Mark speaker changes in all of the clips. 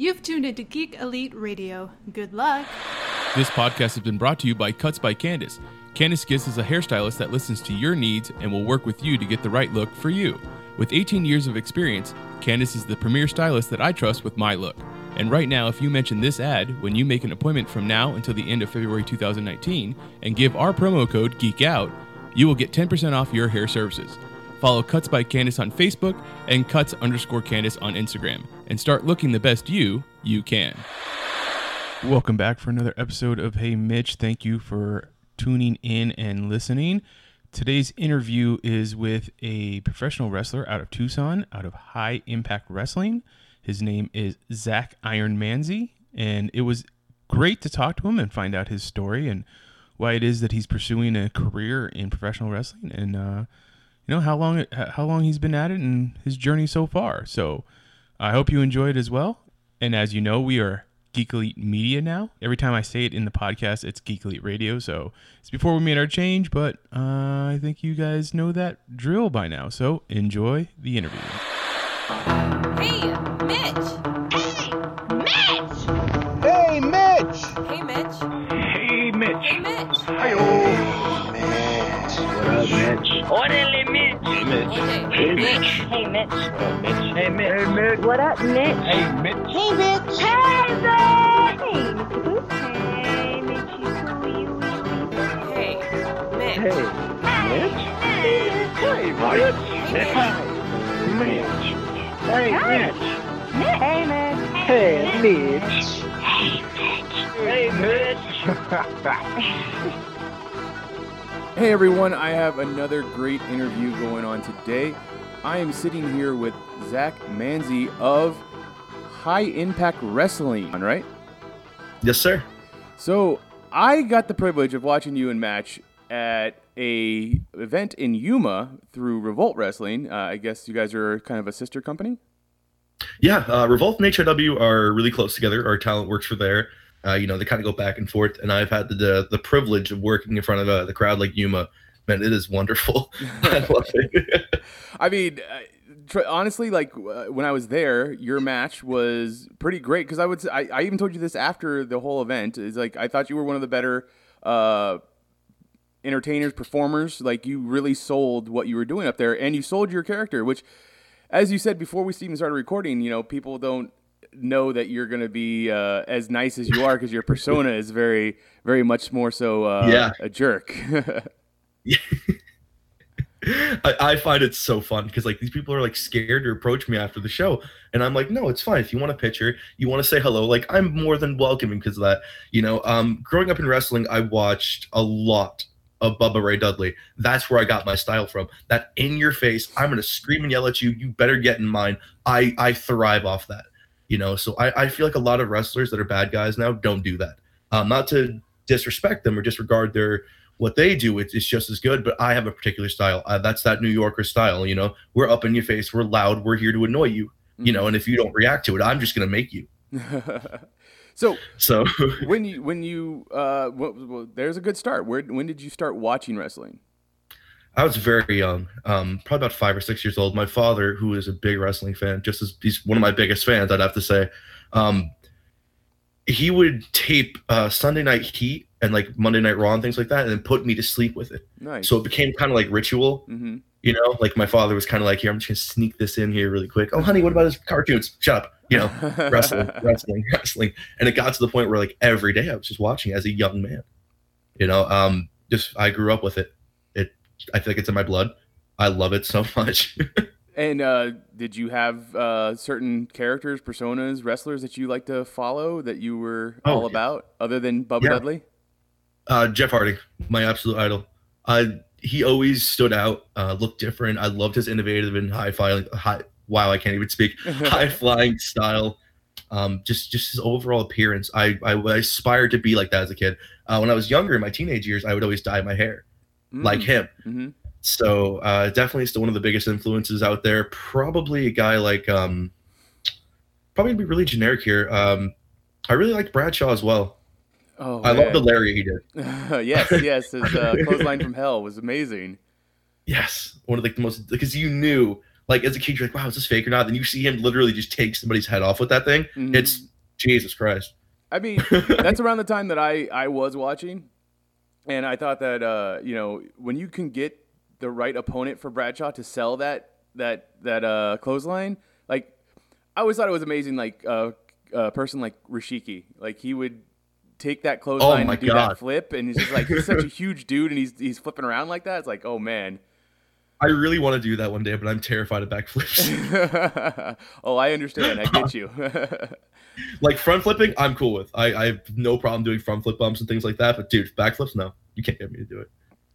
Speaker 1: You've tuned into Geek Elite Radio. Good luck.
Speaker 2: This podcast has been brought to you by Cuts by Candace. Candace Giss is a hairstylist that listens to your needs and will work with you to get the right look for you. With 18 years of experience, Candace is the premier stylist that I trust with my look. And right now, if you mention this ad when you make an appointment from now until the end of February 2019 and give our promo code GEEKOUT, you will get 10% off your hair services. Follow Cuts by Candace on Facebook and Cuts underscore Candace on Instagram and start looking the best you you can. Welcome back for another episode of Hey Mitch. Thank you for tuning in and listening. Today's interview is with a professional wrestler out of Tucson, out of High Impact Wrestling. His name is Zach Iron Manzi, and it was great to talk to him and find out his story and why it is that he's pursuing a career in professional wrestling and uh, you know how long how long he's been at it and his journey so far. So I hope you enjoy it as well. And as you know, we are Geek Elite Media now. Every time I say it in the podcast, it's Geek Elite Radio. So it's before we made our change, but uh, I think you guys know that drill by now. So enjoy the interview.
Speaker 3: Hey, Mitch.
Speaker 4: Hey, Mitch.
Speaker 3: Mitch.
Speaker 4: Hey, Mitch.
Speaker 3: Hey, Mitch.
Speaker 4: What up, Mitch? Hey, Mitch.
Speaker 3: Hey, Mitch.
Speaker 5: Hey, Mitch.
Speaker 4: Hey,
Speaker 5: Mr. Boots. Hey, Mitch. You cool, you.
Speaker 3: Hey, Mitch.
Speaker 4: Hey, Mitch.
Speaker 5: Hey, Mitch.
Speaker 4: Hey, Mitch. Hey, Mitch. Hey, Mitch.
Speaker 5: Hey, Hey Mitch.
Speaker 4: Hey, Mitch.
Speaker 5: Hey, Mitch.
Speaker 6: Hey everyone, I have another great interview going on today. I am sitting here with Zach Manzi of High Impact Wrestling, right?
Speaker 7: Yes, sir.
Speaker 6: So I got the privilege of watching you in match at a event in Yuma through Revolt Wrestling. Uh, I guess you guys are kind of a sister company.
Speaker 7: Yeah, uh, Revolt and HIW are really close together. Our talent works for there. Uh, you know, they kind of go back and forth, and I've had the the, the privilege of working in front of uh, the crowd like Yuma. Man, it is wonderful. I love it.
Speaker 6: I mean, uh, tr- honestly, like uh, when I was there, your match was pretty great because I would. I even told you this after the whole event. Is like I thought you were one of the better uh, entertainers, performers. Like you really sold what you were doing up there, and you sold your character. Which, as you said before we even started recording, you know, people don't know that you're going to be uh, as nice as you are because your persona is very, very much more so uh,
Speaker 7: Yeah.
Speaker 6: a jerk.
Speaker 7: I, I find it so fun because like these people are like scared to approach me after the show, and I'm like, no, it's fine. If you want a picture, you want to say hello, like I'm more than welcoming because of that. You know, um, growing up in wrestling, I watched a lot of Bubba Ray Dudley. That's where I got my style from. That in your face, I'm gonna scream and yell at you. You better get in mine. I I thrive off that. You know, so I, I feel like a lot of wrestlers that are bad guys now don't do that. Um, not to disrespect them or disregard their what they do it's, it's just as good but i have a particular style. Uh, that's that new yorker style you know? We're up in your face we're loud we're here to annoy you you know and if you don't react to it i'm just going to make you.
Speaker 6: So
Speaker 7: so
Speaker 6: when you when you uh well, well, there's a good start. Where when did you start watching wrestling?
Speaker 7: I was very young um probably about five or six years old. My father who is a big wrestling fan just as he's one of my biggest fans i'd have to say um he would tape uh sunday night heat and like monday night raw and things like that and then put me to sleep with it
Speaker 6: nice
Speaker 7: so it became kind of like ritual
Speaker 6: hmm
Speaker 7: You know, like my father was kind of like, here, I'm just gonna sneak this in here really quick. Oh, honey, what about his cartoons? Shut up. You know, wrestling, wrestling, wrestling. And it got to the point where like every day I was just watching as a young man. You know, um, just I grew up with it. It I think it's in my blood. I love it so much.
Speaker 6: and uh did you have uh certain characters personas wrestlers that you like to follow that you were
Speaker 7: Oh,
Speaker 6: all
Speaker 7: yeah.
Speaker 6: about other than bubba
Speaker 7: Yeah.
Speaker 6: dudley
Speaker 7: uh, Jeff Hardy, my absolute idol. I he always stood out, uh, looked different. I loved his innovative and high flying. High, wow, I can't even speak. high flying style. Um, just just his overall appearance. I, I I aspired to be like that as a kid. Uh, when I was younger, in my teenage years, I would always dye my hair like him.
Speaker 6: hmm
Speaker 7: So uh, definitely still one of the biggest influences out there. Probably a guy like um, probably be really generic here. Um, I really like Bradshaw as well.
Speaker 6: Oh
Speaker 7: I love the. Larry he did.
Speaker 6: yes yes his uh, clothesline from hell was amazing
Speaker 7: Yes, one of like the most because you knew like as a kid you're like wow is this fake or not? Then you see him literally just take somebody's head off with that thing.
Speaker 6: Mhm.
Speaker 7: It's Jesus Christ.
Speaker 6: I mean, that's around the time that I I was watching, and I thought that uh, you know when you can get the right opponent for Bradshaw to sell that that that uh, clothesline, like I always thought it was amazing. Like uh, a person like Rikishi, like he would take that clothesline
Speaker 7: Oh
Speaker 6: and do
Speaker 7: God.
Speaker 6: that flip, and he's just like he's such a huge dude, and he's he's flipping around like that. It's like, oh man.
Speaker 7: I really want to do that one day, but I'm terrified of backflips.
Speaker 6: oh, I understand. I get you.
Speaker 7: like front flipping, I'm cool with. I, I have no problem doing front flip bumps and things like that. But dude, backflips, no, you can't get me to do it.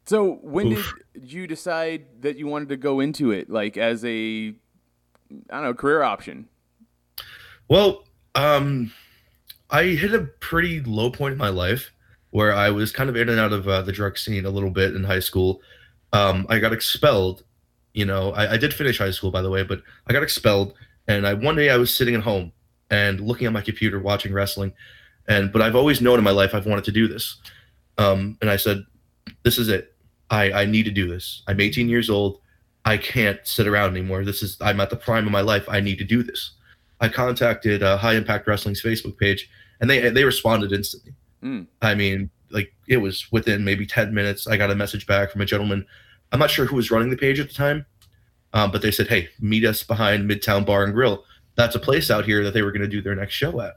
Speaker 6: So when
Speaker 7: Oof.
Speaker 6: did you decide that you wanted to go into it, like as a, I don't know, career option?
Speaker 7: Well, um, I hit a pretty low point in my life where I was kind of in and out of uh, the drug scene a little bit in high school. Um, I got expelled. You know, I, I did finish high school, by the way, but I got expelled. And I one day I was sitting at home and looking at my computer, watching wrestling. And but I've always known in my life I've wanted to do this. Um, and I said, "This is it. I I need to do this. I'm 18 years old. I can't sit around anymore. This is I'm at the prime of my life. I need to do this." I contacted uh, High Impact Wrestling's Facebook page, and they they responded instantly.
Speaker 6: Mm.
Speaker 7: I mean, like it was within maybe ten minutes. I got a message back from a gentleman. I'm not sure who was running the page at the time, um, but they said, "Hey, meet us behind Midtown Bar and Grill. That's a place out here that they were going to do their next show at."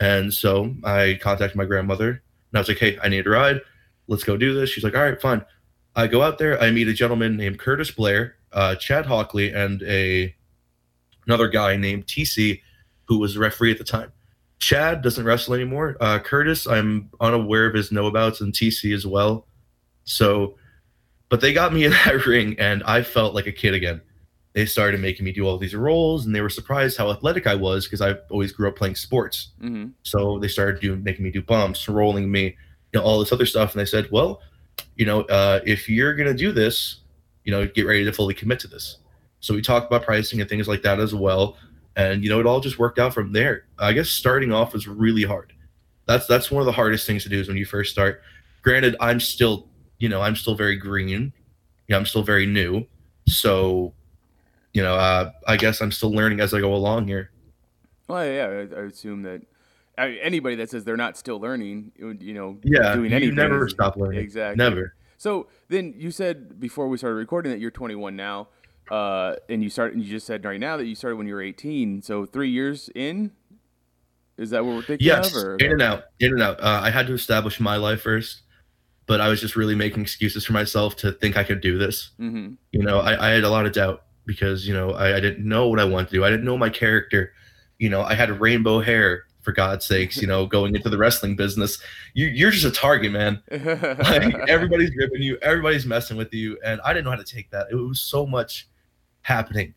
Speaker 7: And so I contacted my grandmother, and I was like, "Hey, I need a ride. Let's go do this." She's like, "All right, fine." I go out there. I meet a gentleman named Curtis Blair, uh, Chad Hockley, and a another guy named TC, who was the referee at the time. Chad doesn't wrestle anymore. Uh, Curtis, I'm unaware of his know abouts, and TC as well. So, but they got me in that ring, and I felt like a kid again. They started making me do all these roles, and they were surprised how athletic I was because I always grew up playing sports.
Speaker 6: hmm
Speaker 7: So they started doing making me do bumps, rolling me, you know, all this other stuff. And they said, well, you know, uh, if you're gonna do this, you know, get ready to fully commit to this. So we talked about pricing and things like that as well. And you know, it all just worked out from there. I guess starting off was really hard. That's that's one of the hardest things to do is when you first start. Granted, I'm still, you know, I'm still very green. Yeah, I'm still very new. So, you know, uh, I guess I'm still learning as I go along here.
Speaker 6: Well, yeah, I, I assume that I mean, anybody that says they're not still learning, you know,
Speaker 7: Yeah,
Speaker 6: doing
Speaker 7: you
Speaker 6: anything
Speaker 7: never stop learning.
Speaker 6: Exactly.
Speaker 7: Never.
Speaker 6: So then you said before we started recording that you're 21 now, uh, and you started. And you just said right now that you started when you were 18. So three years in, is that what we're thinking
Speaker 7: Yes,
Speaker 6: of? Or
Speaker 7: in and out, in and out. Uh, I had to establish my life first, but I was just really making excuses for myself to think I could do this.
Speaker 6: hmm
Speaker 7: You know, I, I had a lot of doubt because you know I, I didn't know what I wanted to do. I didn't know my character. You know, I had rainbow hair for God's sakes. You know, going into the wrestling business, you you're just a target, man. Like everybody's ripping you, everybody's messing with you, and I didn't know how to take that. It was so much happening.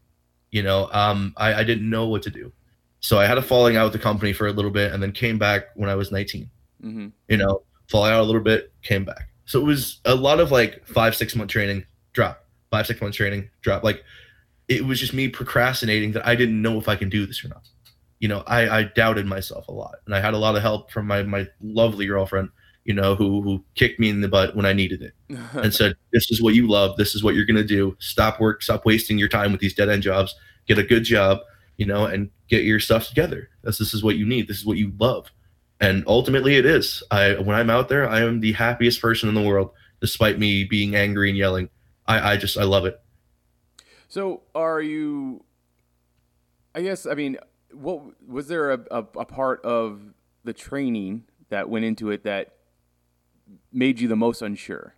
Speaker 7: You know, um, I, I didn't know what to do. So I had a falling out with the company for a little bit, and then came back when I was 19
Speaker 6: hmm
Speaker 7: you know, falling out a little bit, came back. So it was a lot of like five, six month training, drop, five, six month training, drop. Like it was just me procrastinating that I didn't know if I can do this or not. You know, I, I doubted myself a lot. And I had a lot of help from my, my lovely girlfriend, you know, who who kicked me in the butt when I needed it and said, This is what you love, this is what you're gonna do. Stop work, stop wasting your time with these dead end jobs, get a good job, you know, and get your stuff together. This this is what you need, this is what you love and ultimately it is i when i'm out there i am the happiest person in the world despite me being angry and yelling i i just i love it
Speaker 6: So are you? I guess I mean, what was there a, a, a part of the training that went into it that made you the most unsure?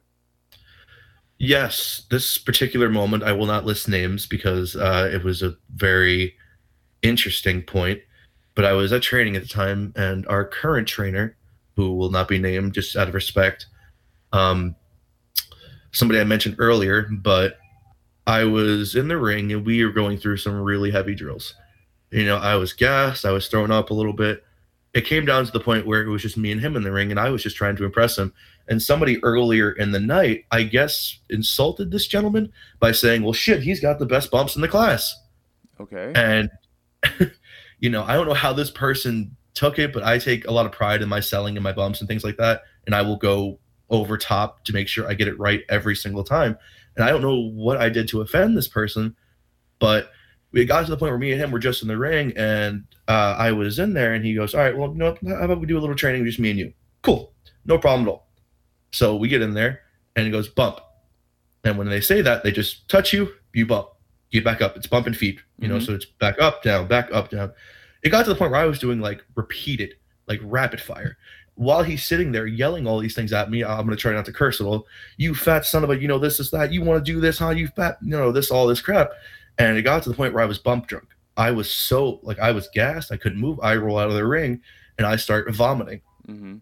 Speaker 7: yes this particular moment i will not list names because uh, it was a very interesting point but i was at training at the time and our current trainer who will not be named just out of respect um, somebody i mentioned earlier but i was in the ring and we were going through some really heavy drills you know i was gassed i was thrown up a little bit it came down to the point where it was just me and him in the ring and i was just trying to impress him. And somebody earlier in the night i guess insulted this gentleman by saying well shit he's got the best bumps in the class.
Speaker 6: Okay.
Speaker 7: and you know i don't know how this person took it but i take a lot of pride in my selling and my bumps and things like that and i will go over top to make sure i get it right every single time. And i don't know what i did to offend this person but we got to the point where me and him were just in the ring, and uh, I was in there, and he goes, "All right, well, you know, how about we do a little training, just me and you?" Cool, no problem at all. So we get in there, and he goes, "Bump," and when they say that, they just touch you, you bump, get back up. It's bumping feet, you know,
Speaker 6: Mhm.
Speaker 7: so it's back up, down, back up, down. It got to the point where I was doing like repeated, like rapid fire. While he's sitting there yelling all these things at me, I'm gonna try not to curse at all. You fat son of a, you know this, this, that. You want to do this, huh? You fat, you know this, all this crap. And it got to the point where I was bump drunk. I was so like I was gassed. I couldn't move. I roll out of the ring, and I start vomiting
Speaker 6: hmm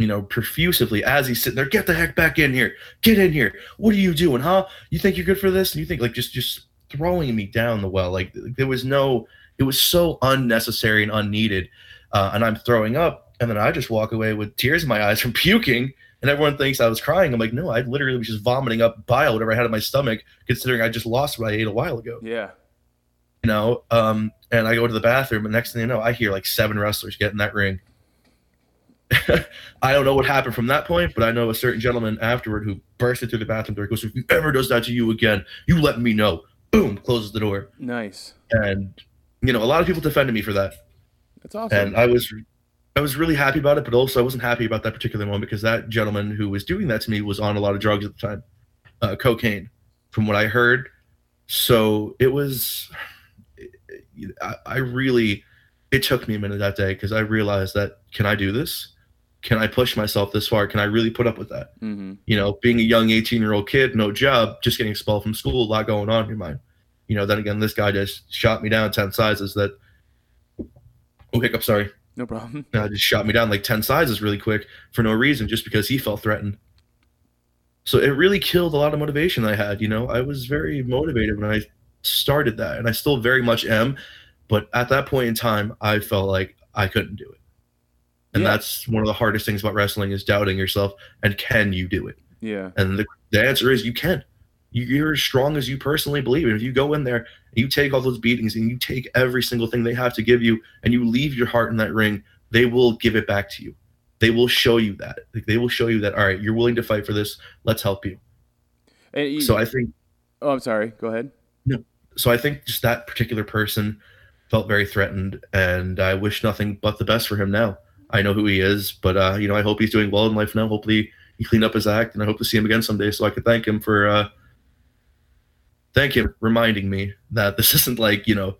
Speaker 7: you know, profusively as he's sitting there, get the heck back in here, get in here. What are you doing, huh? You think you're good for this? And you think like just just throwing me down the well. Like there was no, it was so unnecessary and unneeded. Uh, and I'm throwing up, and then I just walk away with tears in my eyes from puking. And everyone thinks I was crying. I'm like, no, I literally was just vomiting up bile, whatever I had in my stomach, considering I just lost what I ate a while ago
Speaker 6: Yeah.
Speaker 7: you know um and i go to the bathroom and next thing you know i hear like seven wrestlers get in that ring i don't know what happened from that point but i know a certain gentleman afterward who bursted through the bathroom door goes if he ever does that to you again you let me know boom closes the door
Speaker 6: Nice.
Speaker 7: and you know a lot of people defended me for that
Speaker 6: That's awesome.
Speaker 7: and i was i was really happy about it but also i wasn't happy about that particular moment because that gentleman who was doing that to me was on a lot of drugs at the time uh, cocaine from what i heard. So it was I, I really it took me a minute that day because i realized that can i do this? Can i push myself this far? Can i really put up with that?
Speaker 6: Hmm
Speaker 7: you know being a young 18 year old kid no job just getting expelled from school a lot going on in your mind. You know then again this guy just shot me down 10 sizes that oh hiccup sorry
Speaker 6: No problem.
Speaker 7: uh, just shot me down like 10 sizes really quick for no reason just because he felt threatened so it really killed a lot of motivation i had you know i was very motivated when i started that and i still very much am but at that point in time i felt like i couldn't do it and
Speaker 6: Yeah.
Speaker 7: that's one of the hardest things about wrestling is doubting yourself and can you do it
Speaker 6: Yeah.
Speaker 7: and the, the answer is you can. You, you're as strong as you personally believe. And if you go in there you take all those beatings and you take every single thing they have to give you and you leave your heart in that ring, they will give it back to you. They will show you that. Like, they will show you that, all right, you're willing to fight for this. Let's help you.
Speaker 6: And you,
Speaker 7: So I think
Speaker 6: oh, I'm sorry. Go ahead. No.
Speaker 7: so I think just that particular person felt very threatened and I wish nothing but the best for him now. I know who he is, but uh, you know, I hope he's doing well in life now. Hopefully he cleaned up his act and I hope to see him again someday so I could thank him for uh thank him reminding me that this isn't like, you know,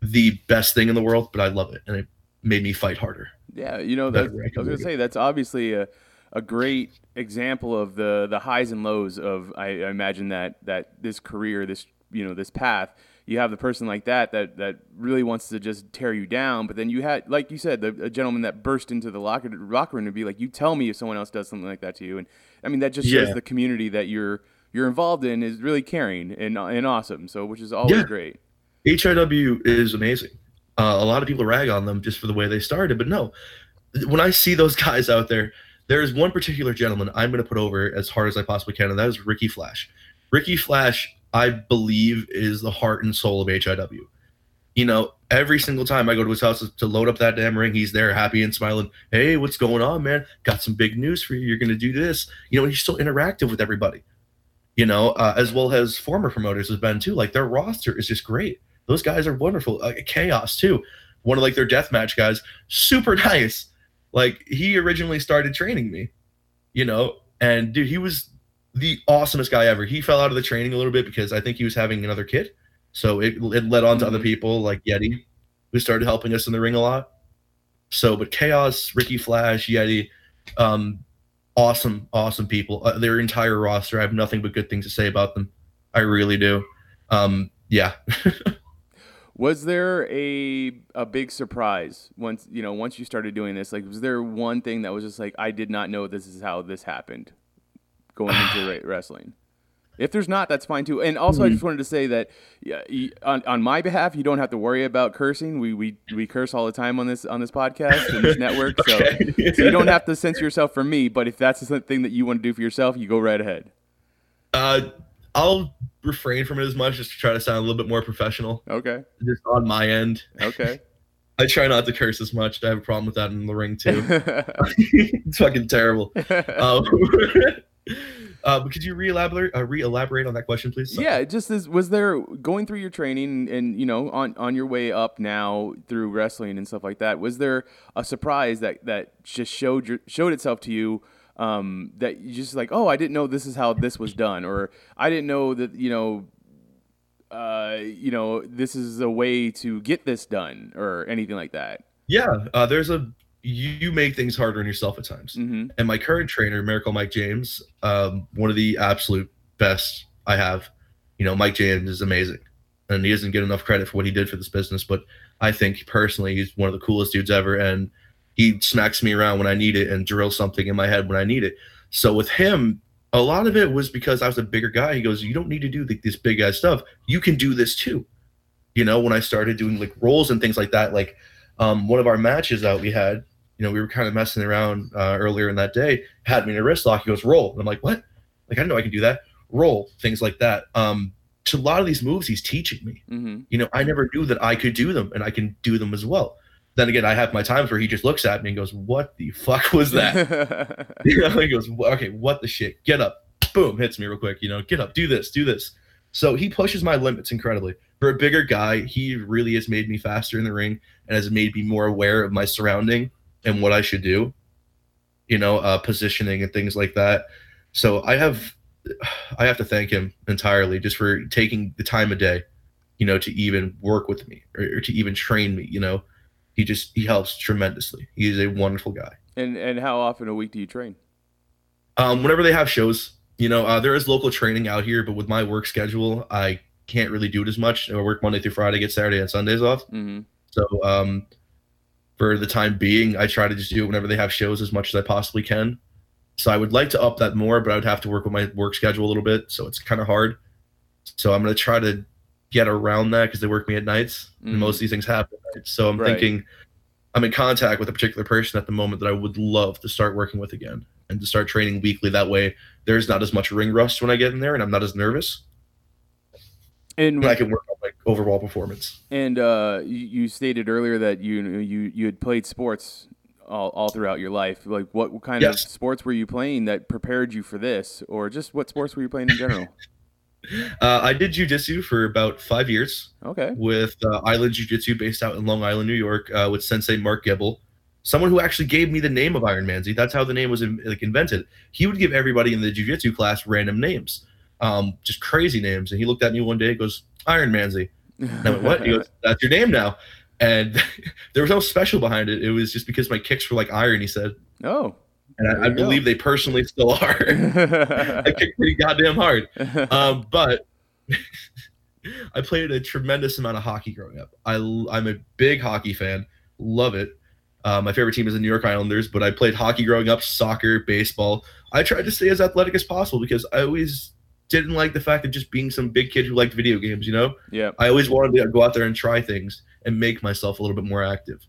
Speaker 7: the best thing in the world, but I love it and it made me fight harder.
Speaker 6: Yeah, you know, that, I was gonna say that's obviously a, a great example of the the highs and lows of I, I imagine that that this career, this you know, this path. You have the person like that that that really wants to just tear you down, but then you had, like you said, the a gentleman that burst into the locker locker room to be like, "You tell me if someone else does something like that to you," and I mean that just shows the community that you're you're involved in is really caring and and awesome. So, which is always
Speaker 7: Yeah.
Speaker 6: great.
Speaker 7: HIW is amazing. Uh, a lot of people rag on them just for the way they started, but no. When I see those guys out there, there is one particular gentleman I'm going to put over as hard as I possibly can, and that is Ricky Flash. Ricky Flash, I believe, is the heart and soul of HIW. You know, every single time I go to his house to load up that damn ring, he's there, happy and smiling. Hey, what's going on, man? Got some big news for you. You're going to do this. You know, he's still interactive with everybody. You know, uh, as well as former promoters has been too. Like their roster is just great. Those guys are wonderful. Uh, Chaos too, one of like their deathmatch guys, super nice. Like he originally started training me, you know, and dude, he was the awesomest guy ever. He fell out of the training a little bit because I think he was having another kid, so it it led on to other
Speaker 6: Mhm.
Speaker 7: people like Yeti, who started helping us in the ring a lot. So, but Chaos, Ricky Flash, Yeti, um, awesome, awesome people. Uh, their entire roster, I have nothing but good things to say about them. I really do. Um, yeah.
Speaker 6: Was there a a big surprise once you know once you started doing this? Like, was there one thing that was just like I did not know this is how this happened going into wrestling? If there's not, that's fine too. And also, I just wanted to say that yeah, on, on my behalf, you don't have to worry about cursing. We, we we curse all the time on this on this podcast and this network, so, so you don't have to censor yourself for me. But if that's the thing that you want to do for yourself, you go right ahead.
Speaker 7: Uh, I'll refrain from it as much just to try to sound a little bit more professional,
Speaker 6: Okay,
Speaker 7: just on my end.
Speaker 6: okay.
Speaker 7: I try not to curse as much. I have a problem with that in the ring too. it's fucking terrible. Um, Uh, but could you re-elaborate, uh, re-elaborate on that question, please? Sorry.
Speaker 6: Yeah, just as was there going through your training and you know on on your way up now through wrestling and stuff like that. Was there a surprise that that just showed your, showed itself to you um, that you just like, oh, I didn't know this is how this was done, or I didn't know that you know, uh, you know, this is a way to get this done, or anything like that.
Speaker 7: Yeah, uh, there's a you, make things harder on yourself at times.
Speaker 6: hmm
Speaker 7: And my current trainer, Miracle Mike James, um, one of the absolute best I have. You know, Mike James is amazing, and he doesn't get enough credit for what he did for this business. But I think personally, he's one of the coolest dudes ever, and he smacks me around when I need it and drills something in my head when I need it. So with him, a lot of it was because I was a bigger guy. He goes, "You don't need to do the, this big ass stuff. You can do this too." You know, when I started doing like rolls and things like that, like um, one of our matches that we had, you know, we were kind of messing around uh, earlier in that day, had me in a wrist lock. He goes, roll. And I'm like, what? Like, I know I can do that. Roll, things like that. Um, to a lot of these moves, he's teaching me.
Speaker 6: hmm
Speaker 7: You know, I never knew that I could do them and I can do them as well. Then again, I have my times where he just looks at me and goes, what the fuck was that? you know, he goes, okay, what the shit? Get up. Boom, hits me real quick. You know, get up, do this, do this. So he pushes my limits incredibly. For a bigger guy, he really has made me faster in the ring and has made me more aware of my surrounding and what I should do. You know, uh, positioning and things like that. So I have, I have to thank him entirely just for taking the time of day, you know, to even work with me or, or to even train me. You know, he just he helps tremendously. He is a wonderful guy.
Speaker 6: and and how often a week do you train?
Speaker 7: Um, whenever they have shows, you know, uh, there is local training out here, but with my work schedule, I can't really do it as much. I work Monday through Friday, get Saturday and Sundays off.
Speaker 6: hmm
Speaker 7: So, um, for the time being, I try to just do it whenever they have shows as much as I possibly can. So I would like to up that more, but I would have to work with my work schedule a little bit. So it's kind of hard. So I'm going to try to get around that because they work me at nights
Speaker 6: Mhm.
Speaker 7: and most of these things happen. at night. So I'm
Speaker 6: Right.
Speaker 7: thinking I'm in contact with a particular person at the moment that I would love to start working with again and to start training weekly. That way there's not as much ring rust when I get in there and I'm not as nervous.
Speaker 6: And
Speaker 7: And I can work on overall performance.
Speaker 6: And uh, you, you stated earlier that you you you had played sports all, all throughout your life. Like, what, kind
Speaker 7: Yes.
Speaker 6: of sports were you playing that prepared you for this, or just what sports were you playing in general?
Speaker 7: Uh, I did jujitsu for about five years.
Speaker 6: Okay.
Speaker 7: with uh, Island Jiu Jitsu based out in Long Island, New York, uh, with Sensei Mark Gibble, someone who actually gave me the name of Iron Manzi. That's how the name was in, like invented. He would give everybody in the Jiu Jitsu class random names, um, just crazy names. And he looked at me one day and goes, Iron Manzi. And I went, what? He goes, that's your name now. And there was no special behind it. It was just because my kicks were like iron, he said.
Speaker 6: oh.
Speaker 7: And I, I believe they personally still are. I kick pretty goddamn hard um, but I played a tremendous amount of hockey growing up. I, I'm a big hockey fan, love it. Uh, my favorite team is the New York Islanders, but I played hockey growing up, soccer, baseball. I tried to stay as athletic as possible because I always didn't like the fact of just being some big kid who liked video games, you know?
Speaker 6: yeah.
Speaker 7: I always wanted to go out there and try things and make myself a little bit more active.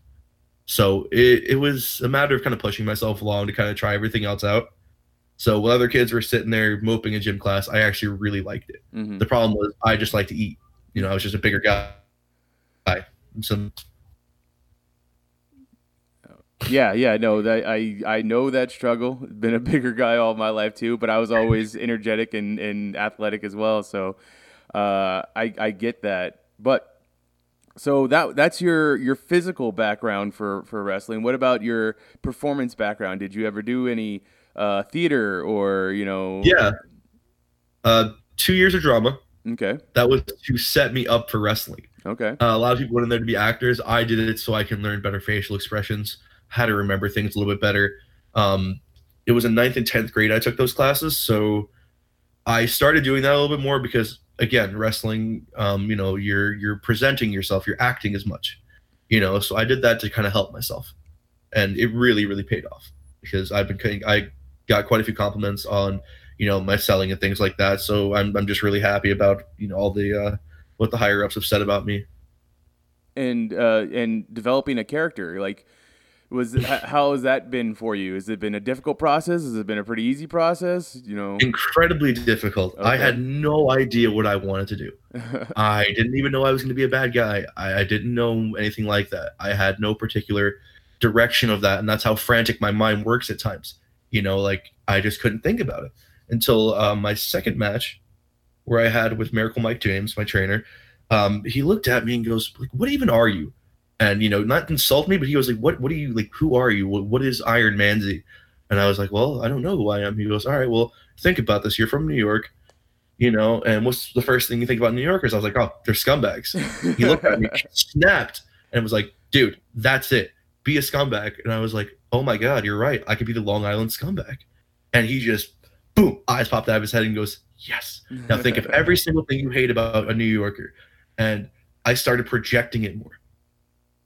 Speaker 7: So it, it was a matter of kind of pushing myself along to kind of try everything else out. So while other kids were sitting there moping in gym class, I actually really liked it.
Speaker 6: hmm
Speaker 7: The problem was I just like to eat. You know, I was just a bigger guy. guy.
Speaker 6: Yeah, yeah, no, that I I know that struggle. Been a bigger guy all my life too, but I was always energetic and, and athletic as well. So uh, I I get that. But so that that's your your physical background for for wrestling. What about your performance background? Did you ever do any uh, theater or you know?
Speaker 7: yeah, uh, two years of drama.
Speaker 6: Okay.
Speaker 7: That was to set me up for wrestling.
Speaker 6: Okay.
Speaker 7: Uh, a lot of people went in there to be actors. I did it so I can learn better facial expressions, how to remember things a little bit better. Um, it was in ninth and tenth grade I took those classes, so I started doing that a little bit more because again, wrestling, um, you know, you're you're presenting yourself, you're acting as much, you know. So I did that to kind of help myself, and it really really paid off because I've been I got quite a few compliments on you know my selling and things like that. So I'm I'm just really happy about you know all the uh, what the higher ups have said about me.
Speaker 6: And uh, and developing a character like. Was how has that been for you? Has it been a difficult process? Has it been a pretty easy process? You know,
Speaker 7: incredibly difficult. I had no idea what I wanted to do. I didn't even know I was going to be a bad guy. I, I didn't know anything like that. I had no particular direction of that, and that's how frantic my mind works at times. You know, like I just couldn't think about it. until uh, my second match, where I had with Miracle Mike James, my trainer. Um, he looked at me and goes, "Like, what even are you?" And you know, not insult me, but he was like, "What? What are you like? Who are you? What, what is Iron Manzi?" And I was like, "Well, I don't know who I am." He goes, "All right, well, think about this. You're from New York." You know, and what's the first thing you think about New Yorkers? I was like, oh, they're scumbags. He looked at me, snapped, and was like, dude, that's it. Be a scumbag. And I was like, oh my God, you're right. I could be the Long Island scumbag. And he just, boom, eyes popped out of his head and goes, yes. Now think of every single thing you hate about a New Yorker. And I started projecting it more.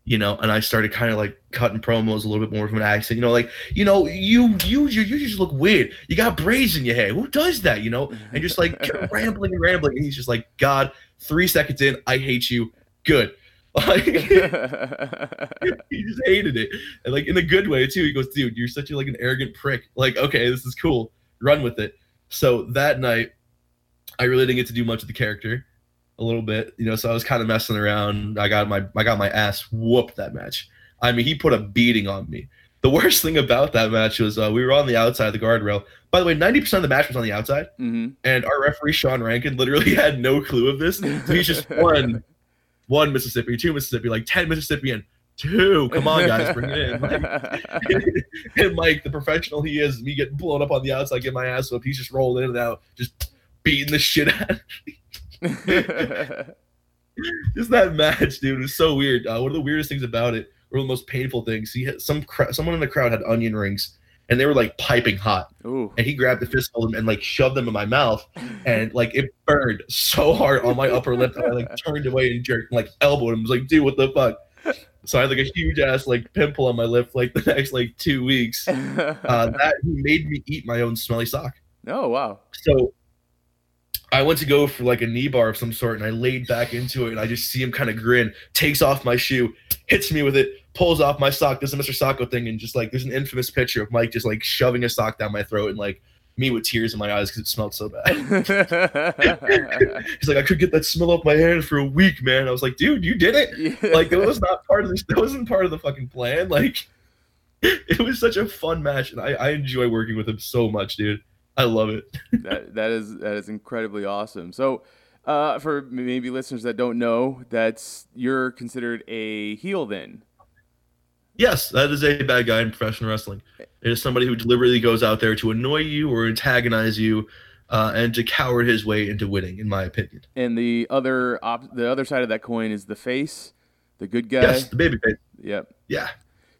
Speaker 7: You know, and I started kind of like cutting promos a little bit more from an accent. You know, like you know, you you you, you just look weird. You got braids in your hair. Who does that? You know, and just like rambling and rambling. And he's just like, God, three seconds in, I hate you. Good. Like, he just hated it, and like in a good way too. He goes, "Dude, you're such a like an arrogant prick." Like, okay, this is cool. Run with it. So that night, I really didn't get to do much of the character, a little bit, you know. So I was kind of messing around. I got my I got my ass whooped that match. I mean, he put a beating on me. The worst thing about that match was uh, we were on the outside of the guardrail. By the way, ninety percent of the match was on the outside,
Speaker 6: hmm
Speaker 7: and our referee Sean Rankin literally had no clue of this. So he's just one, one Mississippi, two Mississippi, like ten Mississippi, and two. Come on, guys, bring it in. Like, and Mike, the professional he is, me getting blown up on the outside, get my ass whooped. He's just rolling in and out, just beating the shit out. of me. just that match, dude, was so weird. Uh, one of the weirdest things about it, or the most painful things, he had some cra- someone in the crowd had onion rings, and they were like piping hot.
Speaker 6: Ooh.
Speaker 7: And he grabbed the fistful and, and like shoved them in my mouth, and like it burned so hard on my upper lip that I like turned away and jerked, and, like elbowed him. Was like, dude, what the fuck? So I had like a huge ass like pimple on my lip like the next like two weeks. Uh, that he made me eat my own smelly sock.
Speaker 6: oh wow.
Speaker 7: So I went to go for like a knee bar of some sort, and I laid back into it, and I just see him kind of grin, takes off my shoe, hits me with it, pulls off my sock, does a Mr. Socko thing, and just like there's an infamous picture of Mike just like shoving a sock down my throat, and like me with tears in my eyes because it smelled so bad. He's like, I could get that smell off my hand for a week, man. I was like, dude, you did it. Like that was not part of this. That wasn't part of the fucking plan. Like it was such a fun match, and I, I enjoy working with him so much, dude. I love it.
Speaker 6: that that is that is incredibly awesome. So, uh, for maybe listeners that don't know, that's you're considered a heel then.
Speaker 7: Yes, that is a bad guy in professional wrestling. It is somebody who deliberately goes out there to annoy you or antagonize you, uh, and to coward his way into winning, in my opinion.
Speaker 6: And the other op- the other side of that coin is the face, the good guy.
Speaker 7: Yes, the babyface.
Speaker 6: Yep.
Speaker 7: Yeah,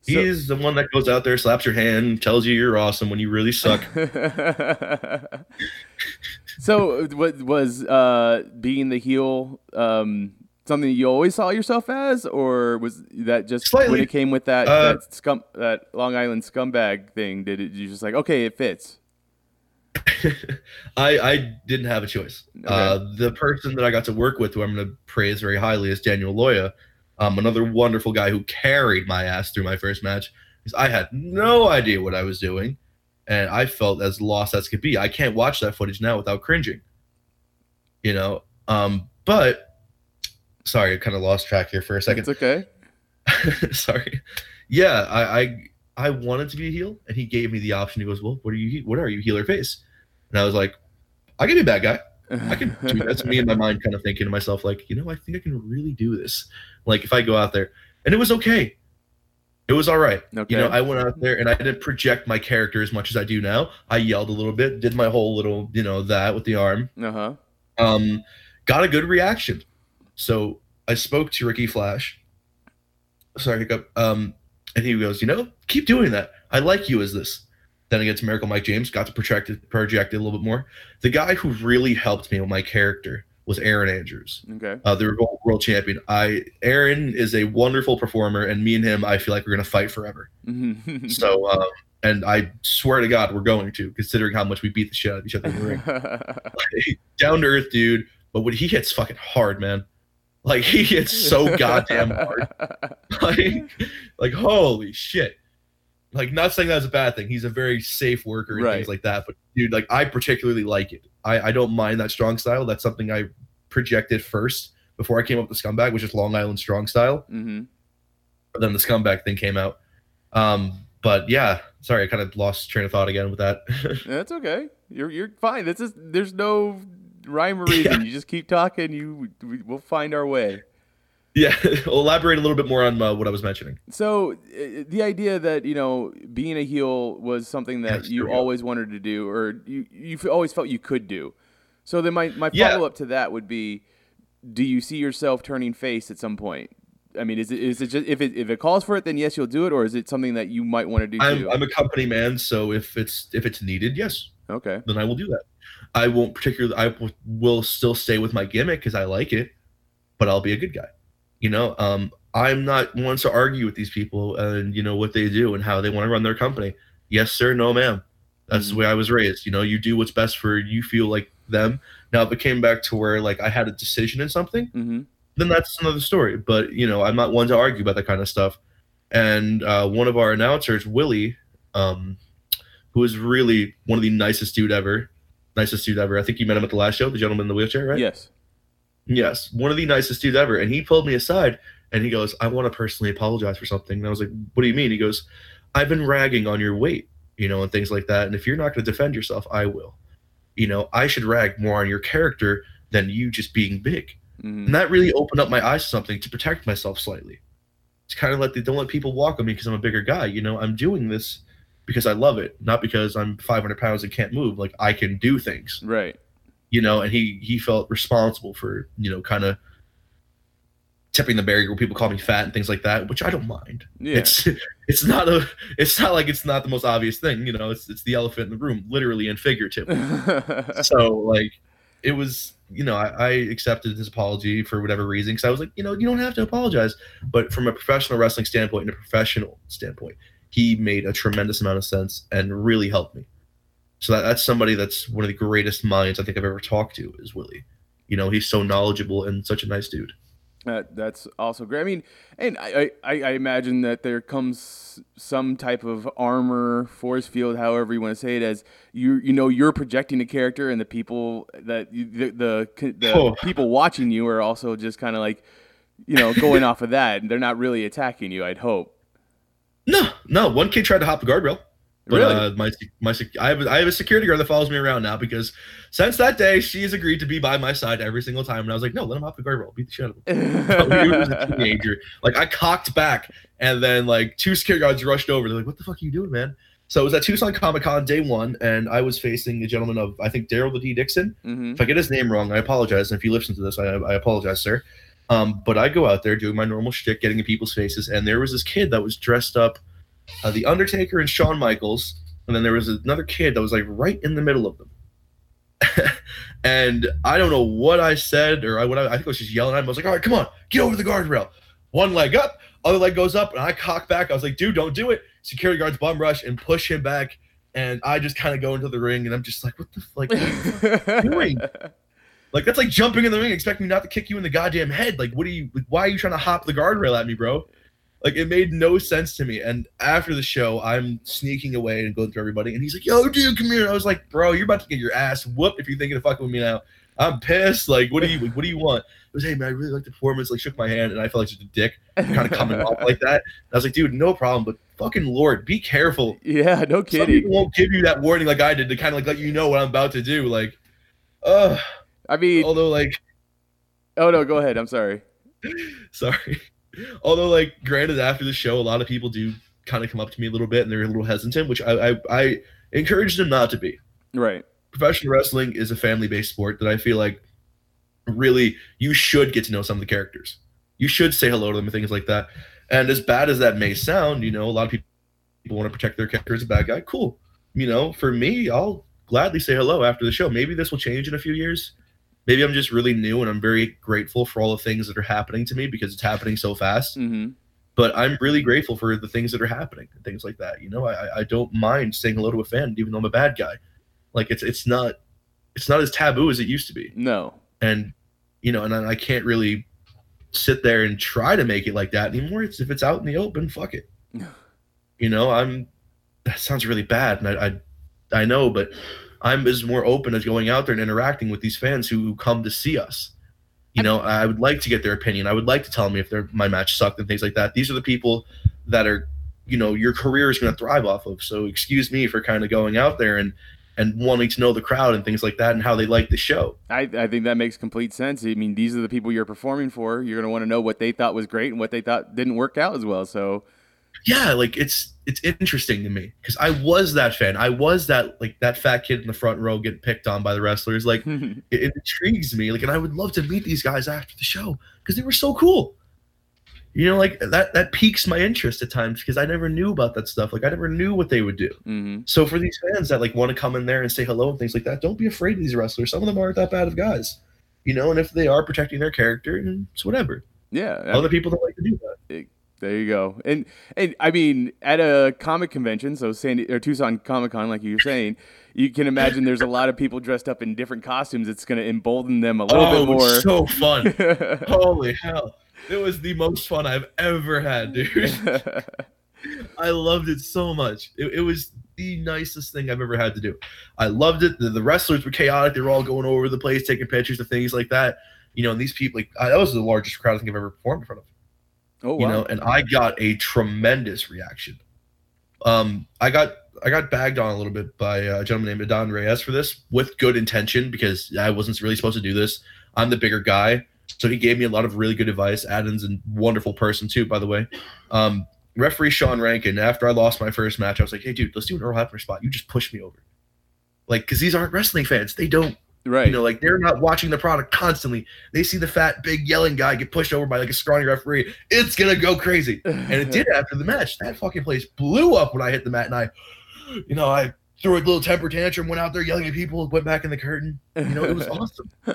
Speaker 6: So-
Speaker 7: he's the one that goes out there, slaps your hand, tells you you're awesome when you really suck.
Speaker 6: so, what was uh, being the heel um, something you always saw yourself as, or was that just when it came with that
Speaker 7: Uh,
Speaker 6: that scum that Long Island scumbag thing? Did it you just like okay, it fits?
Speaker 7: I I didn't have a choice. Uh, the person that I got to work with, who I'm going to praise very highly, is Daniel Loya, um, another wonderful guy who carried my ass through my first match. 'Cause I had no idea what I was doing, and I felt as lost as could be. I can't watch that footage now without cringing. You know, um, but sorry, I kind of lost track here for a second.
Speaker 6: It's okay.
Speaker 7: sorry. Yeah, I, I I wanted to be a heel, and he gave me the option. He goes, "Well, what are you? What are you, heel or face?" And I was like, "I can be a bad guy. I can do. That's me in my mind, kind of thinking to myself, like, you know, I think I can really do this. Like, if I go out there, and it was okay. It was all right.
Speaker 6: Okay.
Speaker 7: You know, I went out there and I didn't project my character as much as I do now. I yelled a little bit, did my whole little, you know, that with the arm
Speaker 6: Uh huh.
Speaker 7: um, got a good reaction. So I spoke to Ricky Flash. Sorry, hiccup. Um, and he goes, you know, keep doing that. I like you as this. Then to Miracle Mike James, got to project it, project it a little bit more. The guy who really helped me with my character was Aaron Andrews,
Speaker 6: Okay.
Speaker 7: uh, the world, world champion. I Aaron is a wonderful performer, and me and him, I feel like we're gonna fight forever.
Speaker 6: Mhm.
Speaker 7: So, um, and I swear to God, we're going to, considering how much we beat the shit out of each other in the ring. down to earth dude, but when he hits fucking hard, man. Like he hits so goddamn hard. Like, like holy shit. Like not saying that's a bad thing. He's a very safe worker and
Speaker 6: Right.
Speaker 7: things like that. But dude, like I particularly like it. I, I don't mind that strong style. That's something I projected first before I came up with scumbag, which is Long Island strong style.
Speaker 6: hmm
Speaker 7: But then the scumbag thing came out. Um, but yeah, sorry, I kind of lost train of thought again with that.
Speaker 6: That's okay. You're you're fine. This is there's no rhyme or reason. You just keep talking. You we- we'll find our way.
Speaker 7: Yeah, elaborate a little bit more on uh, what I was mentioning.
Speaker 6: So uh, the idea that you know being a heel was something that
Speaker 7: Yes,
Speaker 6: you always wanted to do, or you you always felt you could do. So then my my
Speaker 7: Yeah.
Speaker 6: follow up to that would be, do you see yourself turning face at some point? I mean, is it is it just if it if it calls for it, then yes, you'll do it, or is it something that you might want to do
Speaker 7: I'm? I'm a company man, so if it's if it's needed, yes,
Speaker 6: okay.
Speaker 7: then I will do that. I won't particularly. I w- will still stay with my gimmick because I like it, but I'll be a good guy. You know, um, I'm not one to argue with these people and you know what they do and how they want to run their company. Yes, sir. No, ma'am. That's the way I was raised. You know, you do what's best for you. Feel like them. Now, if it came back to where like I had a decision in something,
Speaker 6: hmm
Speaker 7: then that's another story. But you know, I'm not one to argue about that kind of stuff. And uh, one of our announcers, Willie, um, who is really one of the nicest dude ever, nicest dude ever. I think you met him at the last show, the gentleman in the wheelchair, right?
Speaker 6: Yes.
Speaker 7: Yes, one of the nicest dudes ever. And he pulled me aside and he goes, "I want to personally apologize for something." And I was like, "What do you mean?" He goes, "I've been ragging on your weight, you know, and things like that. And if you're not going to defend yourself, I will. You know, I should rag more on your character than you just being big."
Speaker 6: hmm
Speaker 7: And that really opened up my eyes to something to protect myself slightly. It's kind of like they don't let people walk on me because I'm a bigger guy. You know, I'm doing this because I love it, not because I'm 500 pounds and can't move. Like I can do things,
Speaker 6: Right.
Speaker 7: You know. And he he felt responsible for you know kind of tipping the barrier where people call me fat and things like that, which I don't mind.
Speaker 6: Yeah.
Speaker 7: It's it's not a it's not like it's not the most obvious thing. You know, it's it's the elephant in the room, literally and figuratively. so like it was you know I, I accepted his apology for whatever reason because i was like you know you don't have to apologize but from a professional wrestling standpoint and a professional standpoint he made a tremendous amount of sense and really helped me so that, that's somebody that's one of the greatest minds i think i've ever talked to is willie you know he's so knowledgeable and such a nice dude
Speaker 6: That that's also great. I mean, and I, I, I imagine that there comes some type of armor, force field, however you want to say it, as you you know you're projecting a character, and the people that you, the the, the
Speaker 7: Oh.
Speaker 6: people watching you are also just kind of like, you know, going off of that, and they're not really attacking you. I'd hope.
Speaker 7: no no one kid tried to hop the guardrail but
Speaker 6: Really?
Speaker 7: uh, my my sec- I have I have a security guard that follows me around now because since that day she's agreed to be by my side every single time and I was like no let him off the guardrail beat the shit out of him was a teenager. Like I cocked back, and then like two security guards rushed over. They're like, "What the fuck are you doing, man?" So it was at Tucson Comic Con day one, and I was facing a gentleman of I think Daryl the D Dixon.
Speaker 6: hmm
Speaker 7: If I get his name wrong, I apologize. And if you listen to this, I, I apologize, sir. Um, but I go out there doing my normal shtick, getting in people's faces, and there was this kid that was dressed up, uh, the Undertaker and Shawn Michaels, and then there was another kid that was like right in the middle of them. and I don't know what I said or I, what I, I think I was just yelling at him. I was like, "All right, come on, get over the guardrail." One leg up, other leg goes up, and I cock back. I was like, "Dude, don't do it!" Security guards bum rush and push him back, and I just kind of go into the ring, and I'm just like, "What the like?" what are you doing? Like that's like jumping in the ring, expecting me not to kick you in the goddamn head. Like, what are you? Like, why are you trying to hop the guardrail at me, bro? Like, it made no sense to me. And after the show, I'm sneaking away and going through everybody, and he's like, "Yo, dude, come here." I was like, "Bro, you're about to get your ass whooped if you're thinking of fucking with me now." I'm pissed. Like, what do you? What do you want? It was, hey man, I really like the performance. Like, shook my hand, and I felt like such a dick, kind of coming off like that. And I was like, dude, no problem, but fucking lord, be careful.
Speaker 6: Yeah, no
Speaker 7: Some
Speaker 6: kidding.
Speaker 7: people won't give you that warning like I did to kind of like let you know what I'm about to do. Like, uh,
Speaker 6: I mean,
Speaker 7: although like
Speaker 6: oh no, go ahead. I'm sorry.
Speaker 7: sorry although like granted after the show a lot of people do kind of come up to me a little bit and they're a little hesitant which i i, I encourage them not to be.
Speaker 6: Right.
Speaker 7: professional wrestling is a family-based sport that i feel like really you should get to know some of the characters. You should say hello to them and things like that. And as bad as that may sound you know a lot of people people want to protect their character as a bad guy cool. You know for me i'll gladly say hello after the show. Maybe this will change in a few years maybe i'm just really new and i'm very grateful for all the things that are happening to me because it's happening so fast
Speaker 6: hmm
Speaker 7: but I'm really grateful for the things that are happening and things like that. You know, I, I don't mind saying hello to a fan, even though I'm a bad guy. Like it's it's not it's not as taboo as it used to be,
Speaker 6: No.
Speaker 7: and you know, and I I can't really sit there and try to make it like that anymore. It's if it's out in the open, fuck it. You know, I'm that sounds really bad, and I I, I know, but I'm as more open as going out there and interacting with these fans who come to see us. You know, I would like to get their opinion. I would like to tell them if their my match sucked and things like that. These are the people that are, you know, your career is going to thrive off of. So excuse me for kind of going out there and and wanting to know the crowd and things like that and how they like the show.
Speaker 6: I, I think that makes complete sense. I mean, these are the people you're performing for. You're going to want to know what they thought was great and what they thought didn't work out as well. So,
Speaker 7: Yeah, like it's it's interesting to me because I was that fan. I was that like that fat kid in the front row getting picked on by the wrestlers. Like it, it intrigues me. Like, and I would love to meet these guys after the show because they were so cool. You know, like that that piques my interest at times because I never knew about that stuff. Like I never knew what they would do.
Speaker 6: hmm
Speaker 7: So for these fans that like want to come in there and say hello and things like that, don't be afraid of these wrestlers. Some of them aren't that bad of guys. You know, and if they are protecting their character, it's whatever.
Speaker 6: yeah. I
Speaker 7: Other people don't like to do that.
Speaker 6: There you go. And and I mean, at a comic convention, so Sandy or Tucson Comic Con, like you were saying, you can imagine there's a lot of people dressed up in different costumes. It's going to embolden them a little
Speaker 7: oh,
Speaker 6: bit
Speaker 7: it was
Speaker 6: more.
Speaker 7: so fun. Holy hell. It was the most fun I've ever had, dude. I loved it so much. It, it was the nicest thing I've ever had to do. I loved it. The, the wrestlers were chaotic. They were all going over the place, taking pictures of things like that. You know, and these people, like, I, that was the largest crowd I think I've ever performed in front of.
Speaker 6: Oh
Speaker 7: you know and i got a tremendous reaction. Um i got i got bagged on a little bit by a gentleman named Adon Reyes for this with good intention because i wasn't really supposed to do this. I'm the bigger guy so he gave me a lot of really good advice. Adam's a wonderful person too by the way. Um referee sean rankin after i lost my first match i was like hey dude let's do an earl hebner spot. You just push me over. Like because these aren't wrestling fans. They don't
Speaker 6: right.
Speaker 7: you know, like they're not watching the product constantly. They see the fat, big, yelling guy get pushed over by like a scrawny referee. It's gonna go crazy, and it did after the match. That fucking place blew up when I hit the mat, and I, you know, I threw a little temper tantrum, went out there yelling at people, went back in the curtain. You know, it was awesome.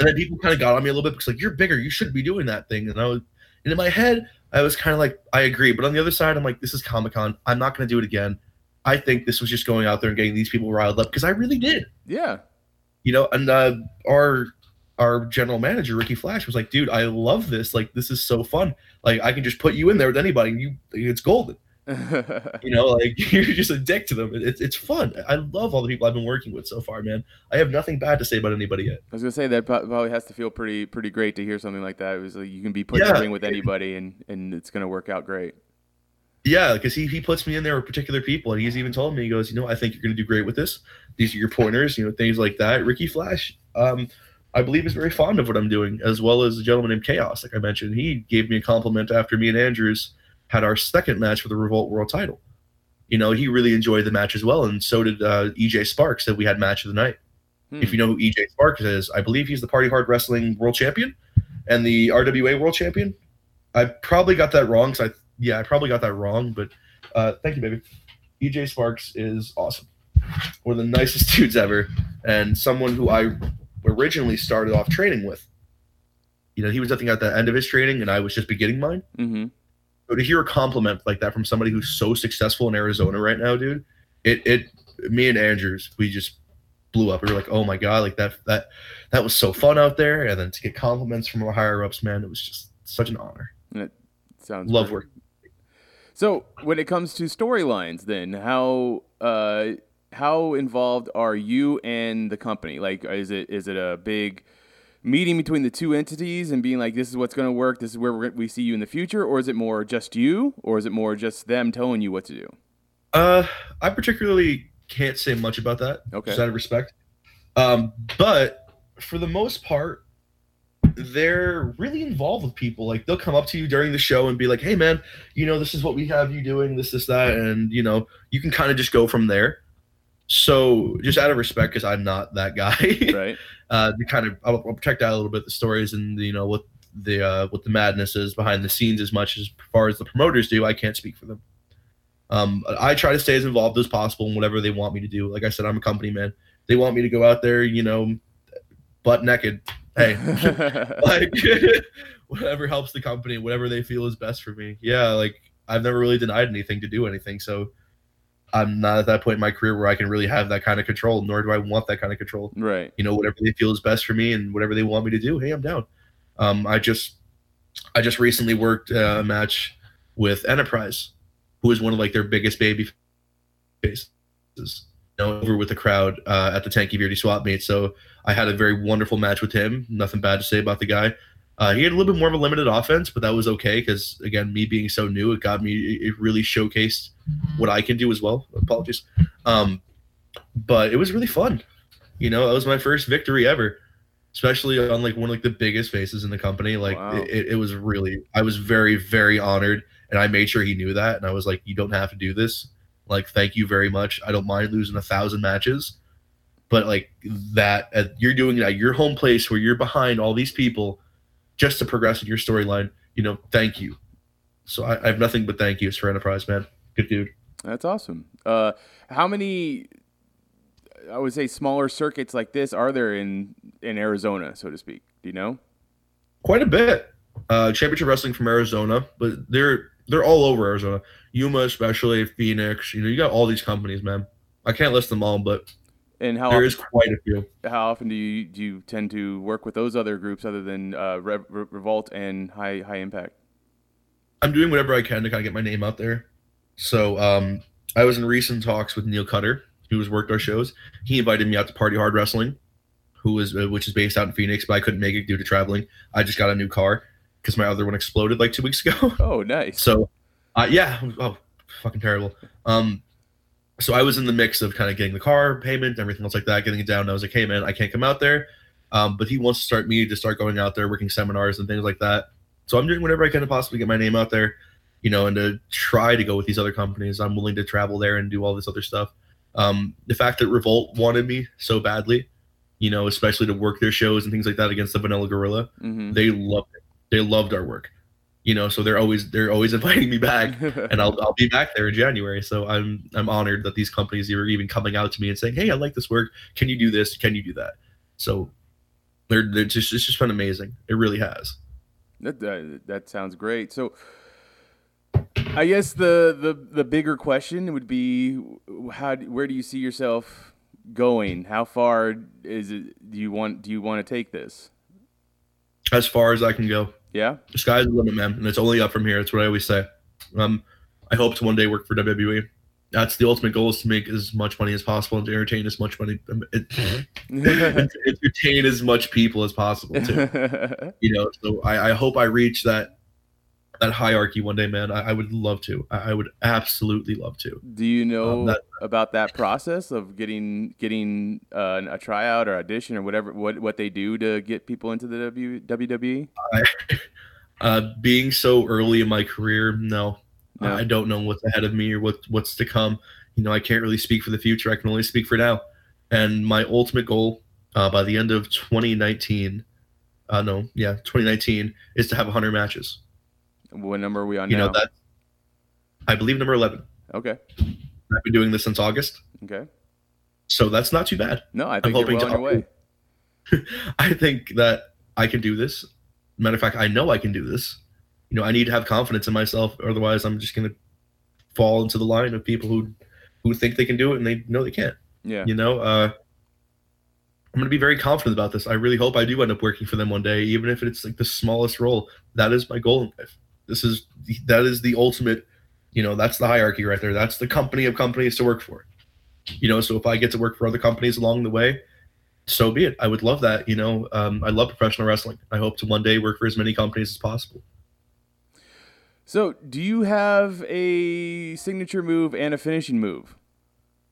Speaker 7: And then people kind of got on me a little bit because like you're bigger, you shouldn't be doing that thing. And I was, and in my head, I was kind of like, I agree, but on the other side, I'm like, this is Comic Con. I'm not gonna do it again. I think this was just going out there and getting these people riled up because I really did
Speaker 6: yeah.
Speaker 7: You know and uh our our general manager ricky flash was like dude i love this. Like this is so fun. Like i can just put you in there with anybody and you it's golden. You know like you're just a dick to them. It's, it's fun. I love all the people i've been working with so far man. I have nothing bad to say about anybody yet.
Speaker 6: I was gonna say that probably has to feel pretty pretty great to hear something like that. It was like you can be put in
Speaker 7: Yeah.
Speaker 6: the ring with anybody and and it's gonna work out great.
Speaker 7: Yeah because he, he puts me in there with particular people and he's even told me he goes you know i think you're going to do great with this these are your pointers you know things like that ricky flash um I believe is very fond of what I'm doing, as well as a gentleman named Chaos, like I mentioned. He gave me a compliment after me and Andrews had our second match for the Revolt World Title. You know, he really enjoyed the match as well, and so did uh, EJ Sparks. That we had match of the night.
Speaker 6: Hmm.
Speaker 7: If you know who EJ Sparks is, I believe he's the Party Hard Wrestling World Champion and the RWA World Champion. I probably got that wrong. So I, yeah, I probably got that wrong. But uh, thank you, baby. EJ Sparks is awesome. One of the nicest dudes ever, and someone who I originally started off training with. You know, he was nothing at the end of his training, and I was just beginning mine.
Speaker 6: Mm-hmm.
Speaker 7: So to hear a compliment like that from somebody who's so successful in Arizona right now, dude, it it me and Andrews, we just blew up. We were like, oh my god, like that that that was so fun out there, and then to get compliments from our higher ups, man, it was just such an honor.
Speaker 6: Sounds
Speaker 7: Love
Speaker 6: perfect.
Speaker 7: work.
Speaker 6: So when it comes to storylines, then how uh, how involved are you and the company? Like, is it is it a big meeting between the two entities and being like, this is what's going to work, this is where we're, we see you in the future, or is it more just you, or is it more just them telling you what to do?
Speaker 7: Uh, I particularly can't say much about that,
Speaker 6: Okay.
Speaker 7: just out of respect. Um, but for the most part, they're really involved with people. Like they'll come up to you during the show and be like, "Hey, man, you know this is what we have you doing, this, this, that," and you know you can kind of just go from there. So just out of respect, because I'm not that guy,
Speaker 6: Right?
Speaker 7: uh, to kind of I'll, I'll protect out a little bit the stories and you know what the uh, what the madness is behind the scenes as much as far as the promoters do. I can't speak for them. Um, I try to stay as involved as possible in whatever they want me to do. Like I said, I'm a company man. They want me to go out there, you know, butt naked. Hey, like whatever helps the company, whatever they feel is best for me. Yeah, like I've never really denied anything to do anything, so I'm not at that point in my career where I can really have that kind of control, nor do I want that kind of control
Speaker 6: right.
Speaker 7: you know whatever they feel is best for me and whatever they want me to do hey i'm down um, i just i just recently worked uh, a match with enterprise who is one of like their biggest baby faces you know, over with the crowd uh, at the tanque verde swap meet so i had a very wonderful match with him nothing bad to say about the guy uh, he had a little bit more of a limited offense but that was okay because again me being so new it got me it really showcased what i can do as well apologies um, but it was really fun. You know, that was my first victory ever, especially on like one of like the biggest faces in the company. Like
Speaker 6: Wow.
Speaker 7: it, it was really, I was very, very honored, and I made sure he knew that. And I was like, you don't have to do this. Like, thank you very much. I don't mind losing a thousand matches, but like that, uh, you're doing it at your home place where you're behind all these people, just to progress in your storyline. You know, thank you. So I, I have nothing but thank yous for Enterprise, man. Good dude.
Speaker 6: That's awesome. Uh, how many? I would say smaller circuits like this are there in in Arizona, so to speak. Do you know?
Speaker 7: quite a bit. Uh, championship wrestling from Arizona, but they're they're all over Arizona. Yuma, especially Phoenix. You know, you got all these companies, man. I can't list them all, but
Speaker 6: And how
Speaker 7: there
Speaker 6: often,
Speaker 7: is quite a few.
Speaker 6: how often do you do you tend to work with those other groups other than uh, Re- Re- Revolt and High High Impact?
Speaker 7: I'm doing whatever I can to kind of get my name out there. So um, I was in recent talks with Neil Cutter, who has worked our shows. He invited me out to Party Hard Wrestling, who is uh, which is based out in Phoenix, but I couldn't make it due to traveling. I just got a new car because my other one exploded like two weeks ago.
Speaker 6: Oh, nice.
Speaker 7: So, uh, yeah, oh, fucking terrible. Um, so I was in the mix of kind of getting the car payment, everything else like that, getting it down. I was like, hey man, I can't come out there. Um, but he wants to start me to start going out there, working seminars and things like that. So I'm doing whatever I can to possibly get my name out there, you know, and to try to go with these other companies. I'm willing to travel there and do all this other stuff. Um, the fact that Revolt wanted me so badly, you know, especially to work their shows and things like that against the Vanilla Gorilla,
Speaker 6: hmm
Speaker 7: they loved it. They loved our work, you know. So they're always they're always inviting me back, and I'll I'll be back there in January. So I'm I'm honored that these companies are even coming out to me and saying, "Hey, I like this work. Can you do this? Can you do that?" So they're they're just it's just been amazing. It really has.
Speaker 6: That, that that sounds great. So, I guess the the the bigger question would be, how where do you see yourself going? How far is it? Do you want do you want to take this?
Speaker 7: As far as I can go,
Speaker 6: Yeah.
Speaker 7: the sky's the limit, man, and it's only up from here. That's what I always say. Um, I hope to one day work for WWE. That's the ultimate goal is to make as much money as possible and to entertain as much money, um, it, and to entertain as much people as possible too. you know so I, I hope i reach that that hierarchy one day man i, I would love to. I, I would absolutely love to.
Speaker 6: Do you know
Speaker 7: Um, that-
Speaker 6: about that process of getting getting uh, a tryout or audition or whatever what what they do to get people into the w, WWE?
Speaker 7: uh being so early in my career no,
Speaker 6: No.
Speaker 7: i don't know what's ahead of me or what what's to come. You know i can't really speak for the future. I can only speak for now. And my ultimate goal uh, by the end of 2019 uh no yeah 2019 is to have 100 matches
Speaker 6: What number are we on
Speaker 7: you
Speaker 6: now?
Speaker 7: know that i believe number 11
Speaker 6: okay.
Speaker 7: i've been doing this since august
Speaker 6: Okay.
Speaker 7: so that's not too bad
Speaker 6: No, I think you're
Speaker 7: hoping
Speaker 6: well
Speaker 7: to
Speaker 6: on your way.
Speaker 7: I think that I can do this. Matter of fact, I know I can do this. You know, I need to have confidence in myself, otherwise, I'm just gonna fall into the line of people who who think they can do it and they know they can't.
Speaker 6: Yeah.
Speaker 7: You know, uh, I'm gonna be very confident about this. I really hope I do end up working for them one day, even if it's like the smallest role. That is my goal in life. This is that is the ultimate. You know, that's the hierarchy right there. That's the company of companies to work for. You know, so if I get to work for other companies along the way, so be it. I would love that. You know, um, I love professional wrestling. I hope to one day work for as many companies as possible.
Speaker 6: So, do you have a signature move and a finishing move?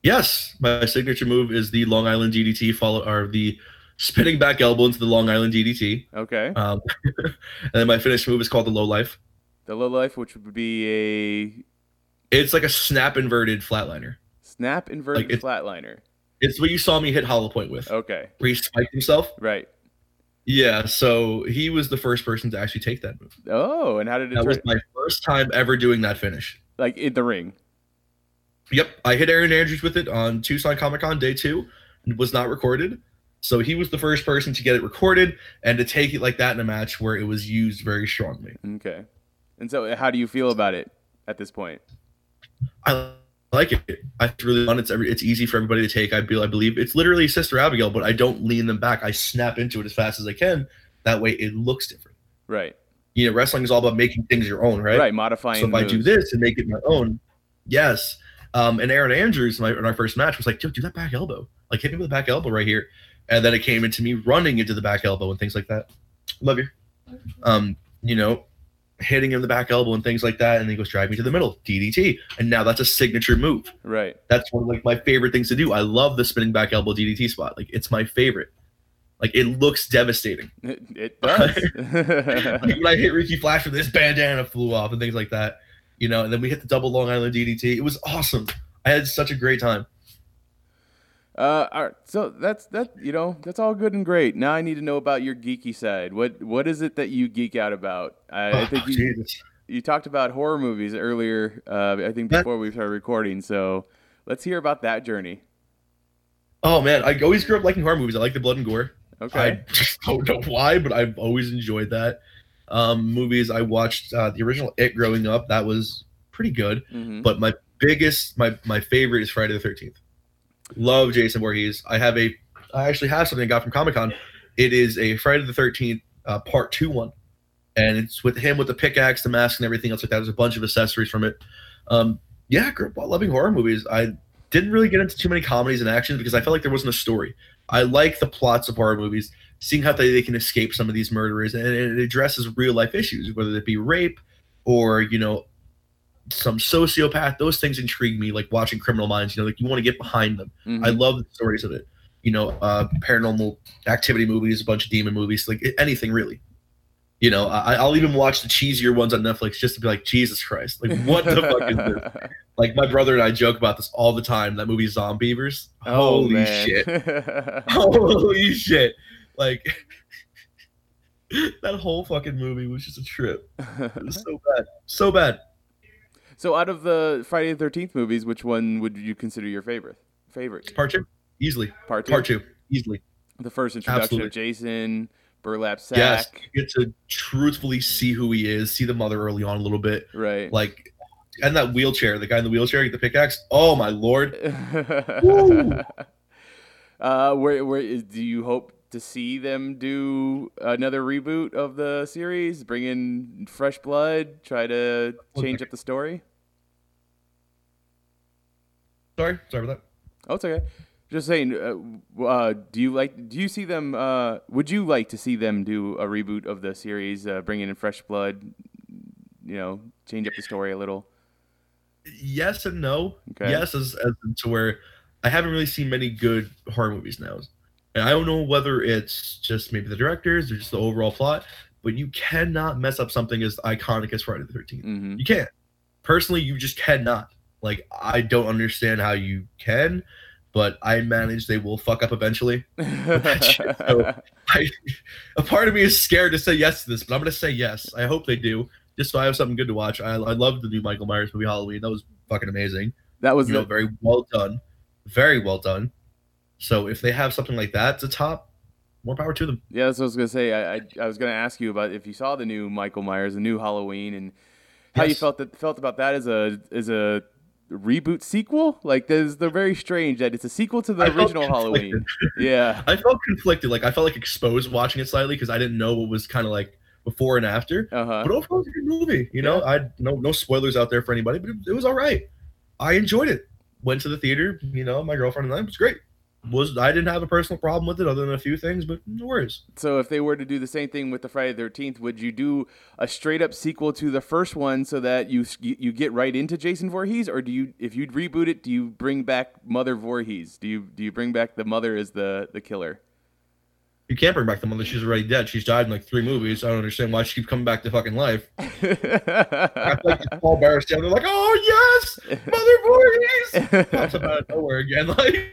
Speaker 7: Yes, my signature move is the Long Island DDT, follow or the spinning back elbow into the Long Island DDT.
Speaker 6: Okay.
Speaker 7: Um, and then my finish move is called the low life.
Speaker 6: The low life, which would be a
Speaker 7: It's like a snap inverted flatliner.
Speaker 6: snap inverted
Speaker 7: Like, it-
Speaker 6: flatliner.
Speaker 7: It's what you saw me hit Hollow Point with,
Speaker 6: Okay.
Speaker 7: where he spiked himself.
Speaker 6: Right.
Speaker 7: Yeah, so he was the first person to actually take that move.
Speaker 6: Oh, and how did it
Speaker 7: That
Speaker 6: turn?
Speaker 7: was my first time ever doing that finish.
Speaker 6: like in the ring.
Speaker 7: Yep, I hit Aaron Andrews with it on Tucson Comic Con day two. It was not recorded. So he was the first person to get it recorded and to take it like that in a match where it was used very strongly.
Speaker 6: Okay. And so, how do you feel about it at this point?
Speaker 7: I like it. I it's really fun. It's every, it's easy for everybody to take. I be, I believe it's literally Sister Abigail, but I don't lean them back. I snap into it as fast as I can. That way, it looks different.
Speaker 6: Right.
Speaker 7: You know, wrestling is all about making things your own,
Speaker 6: Right.
Speaker 7: right?
Speaker 6: modifying.
Speaker 7: so if I do this and make it my own, yes. Um, and Aaron Andrews, my, in our first match, was like, "Dude, do that back elbow. Like, hit me with the back elbow right here." And then it came into me running into the back elbow and things like that. Love you. Um, you know, hitting him in the back elbow and things like that, and then he goes drive me to the middle, DDT, and now that's a signature move.
Speaker 6: Right.
Speaker 7: That's one of like my favorite things to do. I love the spinning back elbow DDT spot. Like it's my favorite. Like it looks devastating.
Speaker 6: It, it does.
Speaker 7: like when I hit Ricky Flash with this bandana flew off and things like that, you know, and then we hit the double Long Island DDT. It was awesome. I had such a great time.
Speaker 6: Uh, all right. So that's that. You know, that's all good and great. Now I need to know about your geeky side. What What is it that you geek out about? I, I
Speaker 7: Oh,
Speaker 6: think you,
Speaker 7: Jesus.
Speaker 6: you talked about horror movies earlier. Uh, I think
Speaker 7: That-
Speaker 6: before we started recording. So let's hear about that journey.
Speaker 7: Oh man, I always grew up liking horror movies. I like the blood and gore.
Speaker 6: Okay.
Speaker 7: I just don't know why, but I've always enjoyed that. Um, movies I watched uh, the original It growing up. That was pretty good.
Speaker 6: hmm
Speaker 7: But my biggest, my my favorite is Friday the Thirteenth. Love Jason Voorhees. I have a, I actually have something I got from Comic Con. It is a Friday the Thirteenth uh, Part Two one, and it's with him with the pickaxe, the mask, and everything else like that. There's a bunch of accessories from it. Um, yeah, grew up loving horror movies. I didn't really get into too many comedies and actions because I felt like there wasn't a story. I like the plots of horror movies, seeing how they, they can escape some of these murderers, and it addresses real life issues, whether it be rape or you know some sociopath. Those things intrigue me, like watching Criminal Minds. You know, like you want to get behind them.
Speaker 6: Mhm.
Speaker 7: I love the stories of it. You know, uh, paranormal activity movies, a bunch of demon movies, like anything really. You know, I, I'll even watch the cheesier ones on Netflix just to be like, Jesus Christ, like what the fuck is this? Like my brother and I joke about this all the time. That movie Zombievers.
Speaker 6: oh
Speaker 7: Holy
Speaker 6: man.
Speaker 7: shit. Holy shit. Like that whole fucking movie was just a trip. It was so bad. So bad.
Speaker 6: So out of the Friday the Thirteenth movies, which one would you consider your favorite? Favorite
Speaker 7: Part two. Easily.
Speaker 6: part two.
Speaker 7: Part two. Easily.
Speaker 6: The first introduction
Speaker 7: Absolutely.
Speaker 6: of Jason, burlap sack.
Speaker 7: Yes. You get to truthfully see who he is, see the mother early on a little bit.
Speaker 6: Right.
Speaker 7: Like and that wheelchair, the guy in the wheelchair the pickaxe. Oh my lord.
Speaker 6: Uh, where where is, do you hope to see them do another reboot of the series? Bring in fresh blood, try to change up the story.
Speaker 7: Sorry, sorry about that.
Speaker 6: Oh, it's okay. Just saying. Uh, uh, do you like? Do you see them? Uh, would you like to see them do a reboot of the series, uh, bring in fresh blood? You know, change up the story a little.
Speaker 7: Yes and no.
Speaker 6: Okay.
Speaker 7: Yes, as, as to where I haven't really seen many good horror movies now. And I don't know whether it's just maybe the directors or just the overall plot, but you cannot mess up something as iconic as Friday the 13th.
Speaker 6: hmm
Speaker 7: You can't. Personally, you just cannot. Like, I don't understand how you can, but I manage they will fuck up eventually. so- I, a part of me is scared to say yes to this, but I'm going to say yes. I hope they do, just so I have something good to watch. I, I love the new Michael Myers movie, Halloween. That was fucking amazing
Speaker 6: that was
Speaker 7: you know, very well done, very well done. So if they have something like that to top, more power to them.
Speaker 6: Yeah, that's what I was gonna say. I, I, I was gonna ask you about if you saw the new Michael Myers, the new Halloween, and how you felt that felt about that as a as a reboot sequel. Like, there's they're very strange that it's a sequel to the
Speaker 7: I
Speaker 6: original Halloween. Yeah.
Speaker 7: I felt conflicted. Like I felt like exposed watching it slightly because I didn't know what was kind of like before and after.
Speaker 6: Uh huh.
Speaker 7: But overall, it was a good movie. You know, I no no spoilers out there for anybody, but it, it was all right. I enjoyed it. Went to the theater. You know, my girlfriend and I it was great. Was I didn't have a personal problem with it other than a few things, but no worries.
Speaker 6: So if they were to do the same thing with the Friday Thirteenth, would you do a straight up sequel to the first one so that you you get right into Jason Voorhees, or do you if you reboot it, do you bring back Mother Voorhees? Do you do you bring back the mother as the the killer?
Speaker 7: You can't bring back the mother. She's already dead. She's died in like three movies. I don't understand why she keeps coming back to fucking life. I feel like Paul Bearer's down there like, oh yes, Mother Voorhees. Pops up out of nowhere again. Like,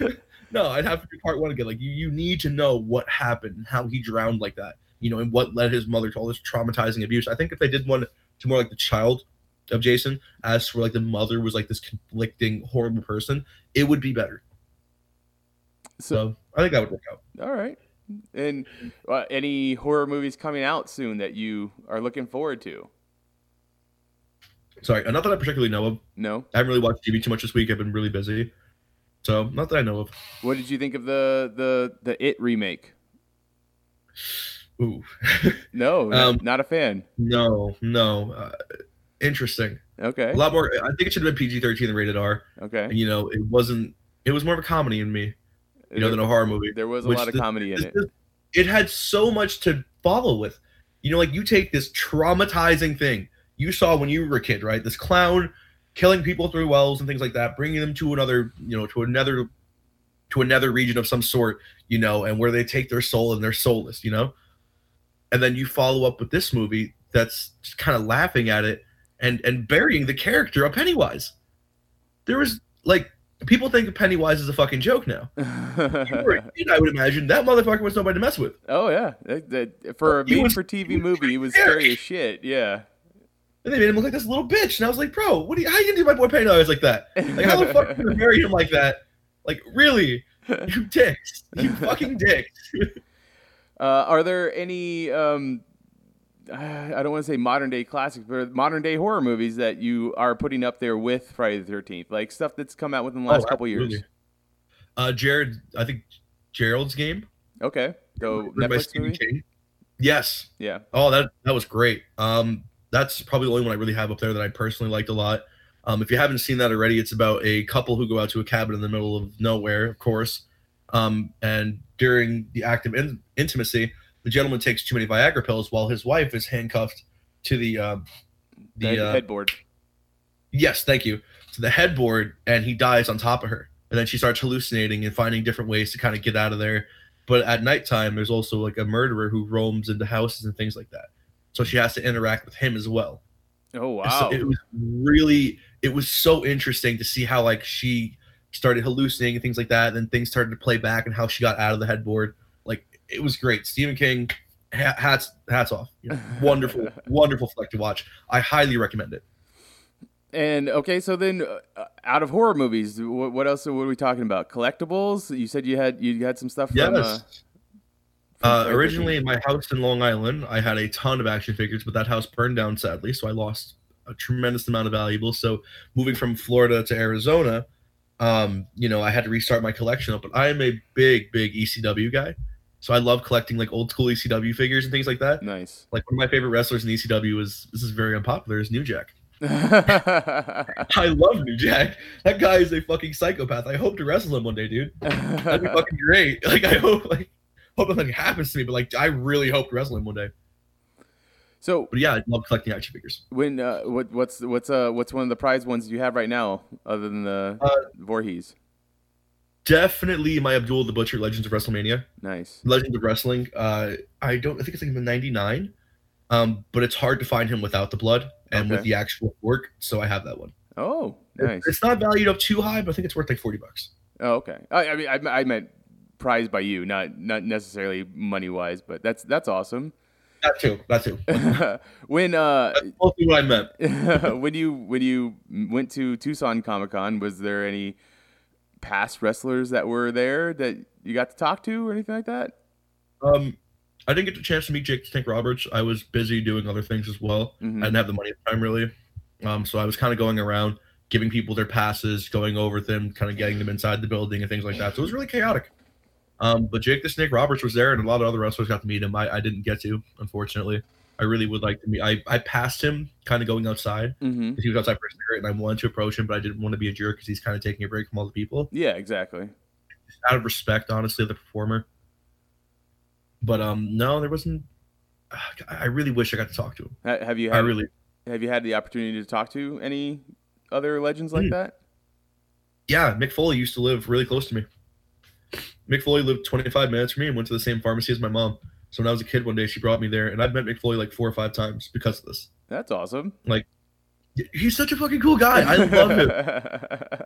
Speaker 7: no, I'd have to do part one again. Like, you, you need to know what happened and how he drowned like that. You know, and what led his mother to all this traumatizing abuse. I think if they did one to more like the child of Jason, as for like the mother was like this conflicting, horrible person, it would be better.
Speaker 6: so
Speaker 7: So I think that would work out.
Speaker 6: all right. And uh, any horror movies coming out soon that you are looking forward to?
Speaker 7: Sorry, not that I particularly know of.
Speaker 6: No.
Speaker 7: I haven't really watched TV too much this week. I've been really busy. So not that I know of.
Speaker 6: What did you think of the the the It remake?
Speaker 7: Ooh.
Speaker 6: No,
Speaker 7: Um,
Speaker 6: not, a fan.
Speaker 7: no, no. Uh, interesting.
Speaker 6: Okay.
Speaker 7: A lot more. I think it should have been PG thirteen than rated R.
Speaker 6: Okay.
Speaker 7: And, you know, it wasn't. It was more of a comedy in me, you know, than a horror movie.
Speaker 6: there was a lot of
Speaker 7: the-
Speaker 6: comedy in it.
Speaker 7: is- It had so much to follow with. You know, like you take this traumatizing thing you saw when you were a kid, right? This clown killing people through wells and things like that, bringing them to another, you know, to another to another region of some sort, you know, and where they take their soul and they're soulless, you know? And then you follow up with this movie that's just kind of laughing at it and and burying the character of Pennywise. There was like people think of Pennywise is a fucking joke now. You were kid, I would imagine that motherfucker was nobody to mess with.
Speaker 6: oh yeah, for a made for TV movie, he was
Speaker 7: scary
Speaker 6: as shit. Yeah.
Speaker 7: They made him look like this little bitch. And I was like, bro, what do you, how you gonna do my boy Pennywise like that? Like, how the fuck are you gonna bury him like that? Like, really? You dicks. You fucking dicks.
Speaker 6: Uh, are there any? Um, I don't want to say modern day classics, but modern day horror movies that you are putting up there with Friday the Thirteenth, like stuff that's come out within the last
Speaker 7: Oh,
Speaker 6: couple years.
Speaker 7: Uh, Jared, I think Gerald's game.
Speaker 6: Okay,
Speaker 7: go
Speaker 6: Netflix
Speaker 7: Stephen
Speaker 6: movie.
Speaker 7: King. Yes.
Speaker 6: Yeah.
Speaker 7: Oh, that that was great. Um, that's probably the only one I really have up there that I personally liked a lot. Um, if you haven't seen that already, it's about a couple who go out to a cabin in the middle of nowhere, of course. Um, and during the act of in- intimacy, the gentleman takes too many Viagra pills while his wife is handcuffed to the uh,
Speaker 6: The
Speaker 7: the uh,
Speaker 6: headboard.
Speaker 7: Yes, thank you. To the headboard, and he dies on top of her. And then she starts hallucinating and finding different ways to kind of get out of there. But at nighttime, there's also like a murderer who roams into houses and things like that. So she has to interact with him as well.
Speaker 6: Oh
Speaker 7: And so
Speaker 6: wow.
Speaker 7: it was really, it was so interesting to see how like she started hallucinating and things like that. And then things started to play back and how she got out of the headboard. Like it was great. Stephen King, hats hats off. You know, wonderful, wonderful flick to watch. I highly recommend it.
Speaker 6: And okay, so then uh, out of horror movies, what, what else? What are we talking about? Collectibles? You said you had you had some stuff from.
Speaker 7: Yes.
Speaker 6: Uh, from
Speaker 7: Uh,
Speaker 6: The
Speaker 7: originally, in my house in Long Island, I had a ton of action figures, but that house burned down sadly, so I lost a tremendous amount of valuables. So, moving from Florida to Arizona, um, you know, I had to restart my collection up. But I am a big, big ECW guy, so I love collecting like old school ECW figures and things like that.
Speaker 6: nice.
Speaker 7: Like one of my favorite wrestlers in ECW is this is very unpopular is New Jack. I love New Jack. That guy is a fucking psychopath. I hope to wrestle him one day, dude. That'd be fucking great. Like I hope like hope nothing happens to me, but like I really hope to wrestle him one day.
Speaker 6: so
Speaker 7: But yeah, I love collecting action figures.
Speaker 6: when uh, what what's what's uh what's one of the prize ones you have right now other than the
Speaker 7: Uh,
Speaker 6: Voorhees?
Speaker 7: Definitely my Abdullah the Butcher Legends of WrestleMania.
Speaker 6: Nice.
Speaker 7: Legends of Wrestling. Uh I don't I think it's like in ninety nine. Um, but it's hard to find him without the blood and with the actual work, so I have that one.
Speaker 6: Oh, nice.
Speaker 7: It's not valued up too high, but I think it's worth like forty bucks.
Speaker 6: Oh, okay. I, I mean, I, I meant prized by you, not not necessarily money wise, but that's that's awesome.
Speaker 7: That too. That too.
Speaker 6: when uh
Speaker 7: That's mostly what I meant.
Speaker 6: when you when you went to Tucson Comic Con, was there any past wrestlers that were there that you got to talk to or anything like that?
Speaker 7: Um, I didn't get the chance to meet Jake the Snake Roberts. I was busy doing other things as well.
Speaker 6: Mhm.
Speaker 7: I didn't have the money at the time really. Um, so I was kind of going around giving people their passes, going over them, kind of getting them inside the building and things like that. So it was really chaotic. Um, but Jake the Snake Roberts was there, and a lot of other wrestlers got to meet him. I, I didn't get to, unfortunately. I really would like to meet. I, I passed him, kind of going outside.
Speaker 6: Mm-hmm.
Speaker 7: He was outside for a cigarette, and I wanted to approach him, but I didn't want to be a jerk because he's kind of taking a break from all the people
Speaker 6: Yeah, exactly.
Speaker 7: out of respect, honestly, of the performer. But um, no, there wasn't. I really wish I got to talk to him.
Speaker 6: Have you
Speaker 7: I
Speaker 6: had,
Speaker 7: really,
Speaker 6: have you had the opportunity to talk to any other legends like
Speaker 7: Hmm.
Speaker 6: that?
Speaker 7: yeah. Mick Foley used to live really close to me. Mick Foley lived 25 minutes from me and went to the same pharmacy as my mom. So when I was a kid, one day she brought me there, and I've met Mick Foley like four or five times because of this.
Speaker 6: That's awesome.
Speaker 7: Like, he's such a fucking cool guy. I love him.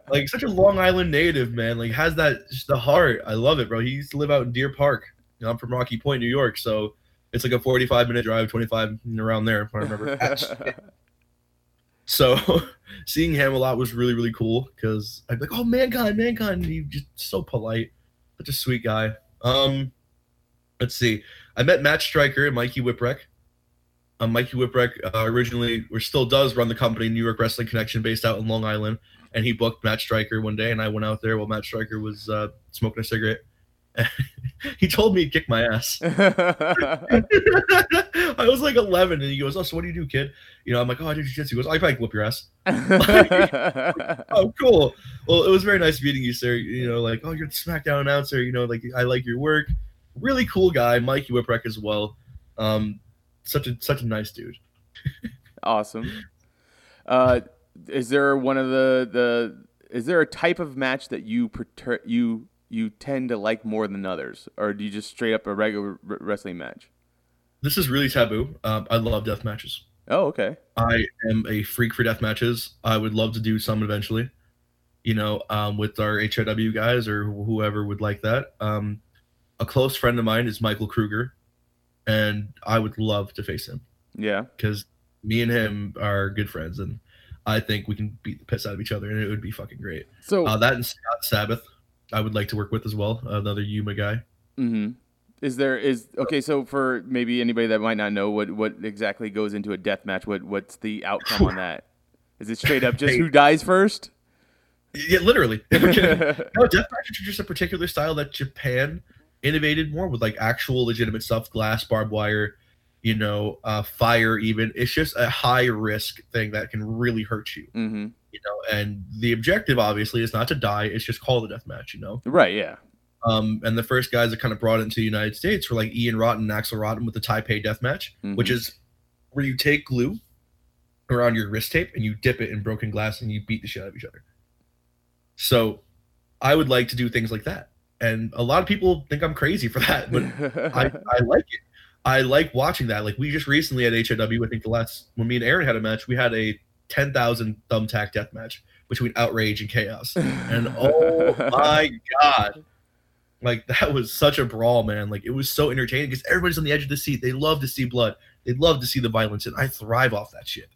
Speaker 7: like such a Long Island native, man. Like has that just the heart. I love it, bro. He used to live out in Deer Park. You know, I'm from Rocky Point, New York, so it's like a 45 minute drive, 25 around there, if I remember. so seeing him a lot was really, really cool because I'd be like, oh, mankind, mankind. And he just so polite, such a sweet guy. Um, let's see. I met Matt Striker and Mikey Whipwreck. Um, Mikey Whipwreck uh, originally, or still does, run the company New York Wrestling Connection, based out in Long Island. And he booked Matt Striker one day, and I went out there while Matt Striker was uh, smoking a cigarette. he told me he'd kick my ass. I was like 11, and he goes, "Oh, so what do you do, kid?" You know, I'm like, "Oh, I do jiu-jitsu." He goes, "I probably whip your ass." oh, cool. Well, it was very nice meeting you, sir. You know, like, oh, you're the SmackDown announcer. You know, like, I like your work. Really cool guy, Mikey Whipwreck as well. Um, such a such a nice dude.
Speaker 6: Awesome. Uh, is there one of the the is there a type of match that you you you tend to like more than others, or do you just straight up a regular r- wrestling match?
Speaker 7: This is really taboo. Um, I love death matches.
Speaker 6: Oh, okay.
Speaker 7: I am a freak for death matches. I would love to do some eventually. You know, um, with our HIW guys or whoever would like that. Um, a close friend of mine is Michael Kruger, and I would love to face him
Speaker 6: Yeah.
Speaker 7: because me and him are good friends, and I think we can beat the piss out of each other, and it would be fucking great.
Speaker 6: So,
Speaker 7: Uh, that and Scott Sabbath, I would like to work with as well. Another Yuma guy.
Speaker 6: mhm. is there is okay? So, for maybe anybody that might not know what what exactly goes into a death match, what what's the outcome on that? Is it straight up just
Speaker 7: Hey.
Speaker 6: who dies first?
Speaker 7: Yeah, literally. no, death matches are just a particular style that Japan innovated more with like actual legitimate stuff, glass, barbed wire, you know, uh, fire. Even it's just a high risk thing that can really hurt you,
Speaker 6: hmm
Speaker 7: you know. And the objective obviously is not to die; it's just call the death match, you know.
Speaker 6: Right. Yeah.
Speaker 7: Um, and the first guys that kind of brought it into the United States were like Ian Rotten and Axel Rotten with the Taipei death match, which
Speaker 6: Mhm.
Speaker 7: is where you take glue around your wrist tape and you dip it in broken glass and you beat the shit out of each other. So I would like to do things like that. And a lot of people think I'm crazy for that, but I, I like it. I like watching that. Like we just recently at HIW, I think the last when me and Aaron had a match, we had a ten thousand thumbtack death match between outrage and chaos. And oh my god. Like that was such a brawl, man. Like it was so entertaining because everybody's on the edge of the seat. They love to see blood. They love to see the violence, and I thrive off that shit.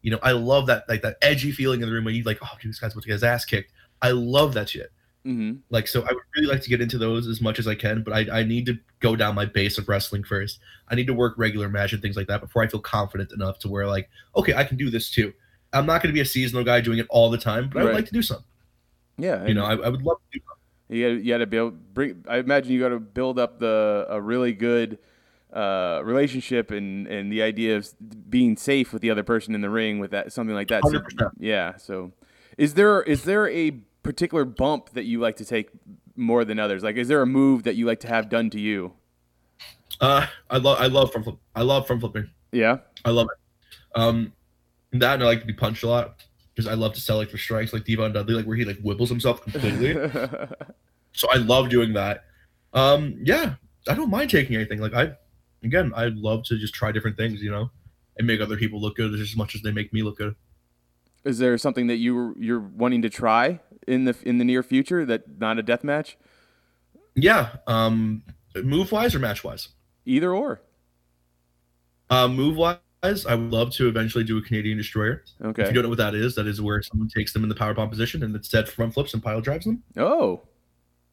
Speaker 7: You know, I love that like that edgy feeling in the room when you like, oh, dude, this guy's about to get his ass kicked. I love that shit.
Speaker 6: Hmm
Speaker 7: Like, so I would really like to get into those as much as I can, but I, I need to go down my base of wrestling first. I need to work regular match and things like that before I feel confident enough to where like, okay, I can do this too. I'm not going to be a seasonal guy doing it all the time, but I would
Speaker 6: Right.
Speaker 7: like to do some.
Speaker 6: Yeah.
Speaker 7: You know, I, I would love to do some.
Speaker 6: You got you to build. Bring, I imagine you got to build up the a really good uh, relationship and and the idea of being safe with the other person in the ring with that something like that. So-
Speaker 7: 100%.
Speaker 6: yeah. So, is there is there a particular bump that you like to take more than others? Like, is there a move that you like to have done to you?
Speaker 7: Uh, I love I love front flip. I love front flipping.
Speaker 6: Yeah.
Speaker 7: I love it. Um, that and I like to be punched a lot because I love to sell like for strikes like D-Von Dudley, like where he like wibbles himself completely. so I love doing that. Um, yeah, I don't mind taking anything. Like I, again, I love to just try different things, you know, and make other people look good as much as they make me look good.
Speaker 6: is there something that you you're wanting to try in the in the near future that not a death match?
Speaker 7: Yeah. Um, move wise or match wise.
Speaker 6: Either or.
Speaker 7: Uh, move wise, I would love to eventually do a Canadian destroyer.
Speaker 6: Okay.
Speaker 7: If you don't know what that is, that is where someone takes them in the power bomb position and instead front flips and pile drives them.
Speaker 6: Oh.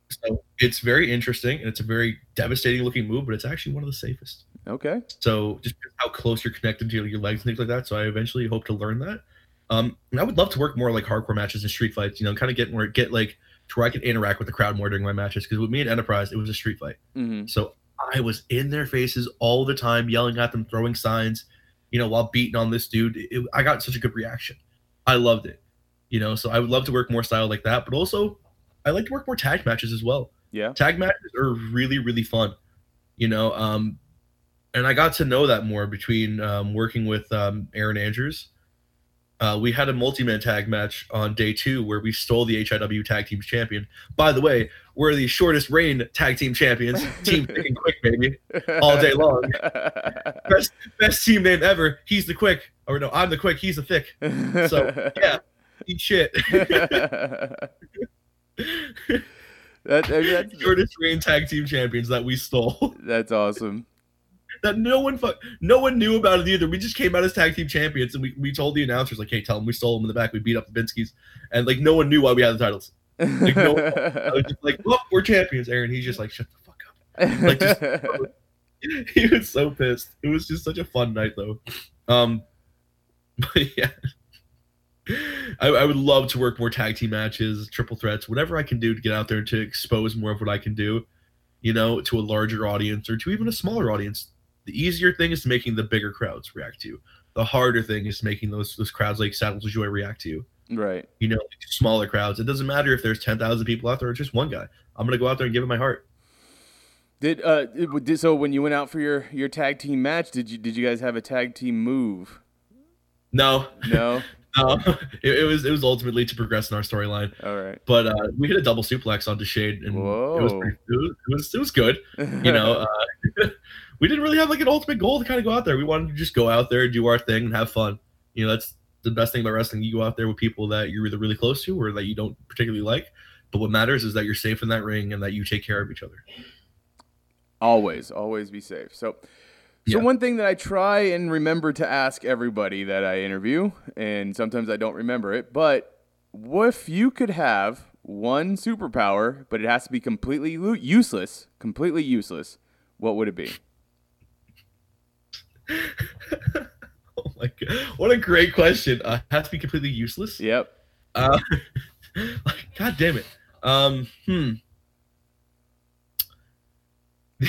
Speaker 7: So it's very interesting and it's a very devastating looking move, but it's actually one of the safest.
Speaker 6: Okay.
Speaker 7: So just how close you're connected to your legs and things like that. So I eventually hope to learn that. Um, and I would love to work more like hardcore matches and street fights. You know, kind of get more get like to where I can interact with the crowd more during my matches. Because with me and Enterprise, it was a street fight.
Speaker 6: hmm
Speaker 7: So I was in their faces all the time, yelling at them, throwing signs, you know, while beating on this dude. It, I got such a good reaction. I loved it. You know, so I would love to work more style like that, but also I like to work more tag matches as well.
Speaker 6: Yeah.
Speaker 7: Tag matches are really, really fun. You know, um, and I got to know that more between um, working with um, Aaron Andrews. Uh, we had a multi-man tag match on day two where we stole the HIW Tag Team Champion. By the way, we're the shortest reign tag team champions. Team thick and quick, baby, all day long. Best, best team name ever. He's the quick, or no, I'm the quick. He's the thick. So yeah, eat shit.
Speaker 6: that, that's,
Speaker 7: shortest reign tag team champions that we stole.
Speaker 6: that's awesome.
Speaker 7: That no one fuck, no one knew about it either. We just came out as tag team champions, and we, we told the announcers like, "Hey, tell them we stole them in the back. We beat up the Binskis," and like no one knew why we had the titles. Like, no one- I was just like, "Look, we're champions." Aaron, he's just like, "Shut the fuck up." like, just- he was so pissed. It was just such a fun night though. Um, but yeah. I, I would love to work more tag team matches, triple threats, whatever I can do to get out there to expose more of what I can do, you know, to a larger audience or to even a smaller audience. The easier thing is making the bigger crowds react to you. The harder thing is making those those crowds like Saddles of Joy react to you.
Speaker 6: right.
Speaker 7: You know, like smaller crowds. It doesn't matter if there's ten thousand people out there or just one guy. I'm gonna go out there and give it my heart.
Speaker 6: Did uh did, so when you went out for your your tag team match? Did you did you guys have a tag team move?
Speaker 7: No,
Speaker 6: No.
Speaker 7: no, it, it was it was ultimately to progress in our storyline.
Speaker 6: All right.
Speaker 7: But uh, we hit a double suplex onto Shade, and it was,
Speaker 6: Whoa.
Speaker 7: pretty, it was it was it was good. You know, uh, we didn't really have like an ultimate goal to kind of go out there. We wanted to just go out there, do our thing, and have fun. You know, that's the best thing about wrestling. You go out there with people that you're either really close to or that you don't particularly like. But what matters is that you're safe in that ring and that you take care of each other.
Speaker 6: Always, always be safe. So, so
Speaker 7: Yeah.
Speaker 6: one thing that I try and remember to ask everybody that I interview, and sometimes I don't remember it, but what if you could have one superpower, but it has to be completely useless, completely useless? What would it be?
Speaker 7: oh my god, what a great question! Uh, has to be completely useless.
Speaker 6: Yep.
Speaker 7: Uh, like, God damn it. Um, hmm.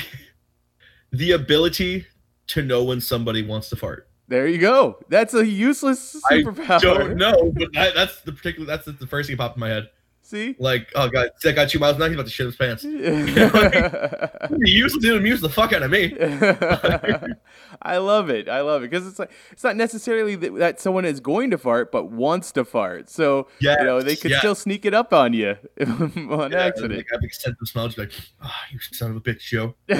Speaker 7: the ability to know when somebody wants to fart.
Speaker 6: There you go. That's a useless superpower. I.
Speaker 7: Don't know, but that, that's the particular. That's the first thing that popped in my head.
Speaker 6: See?
Speaker 7: Like, oh god, that got two miles an hour. He's about to shit his pants.
Speaker 6: I
Speaker 7: He used to amuse the fuck out of me.
Speaker 6: I love it. I love it because it's like it's not necessarily that, that someone is going to fart, but wants to fart. So
Speaker 7: Yes,
Speaker 6: you know they could
Speaker 7: yes.
Speaker 6: still sneak it up on you on
Speaker 7: Yeah,
Speaker 6: accident.
Speaker 7: Like, I have extensive smell. Just like, oh, you son of a bitch, Joe. I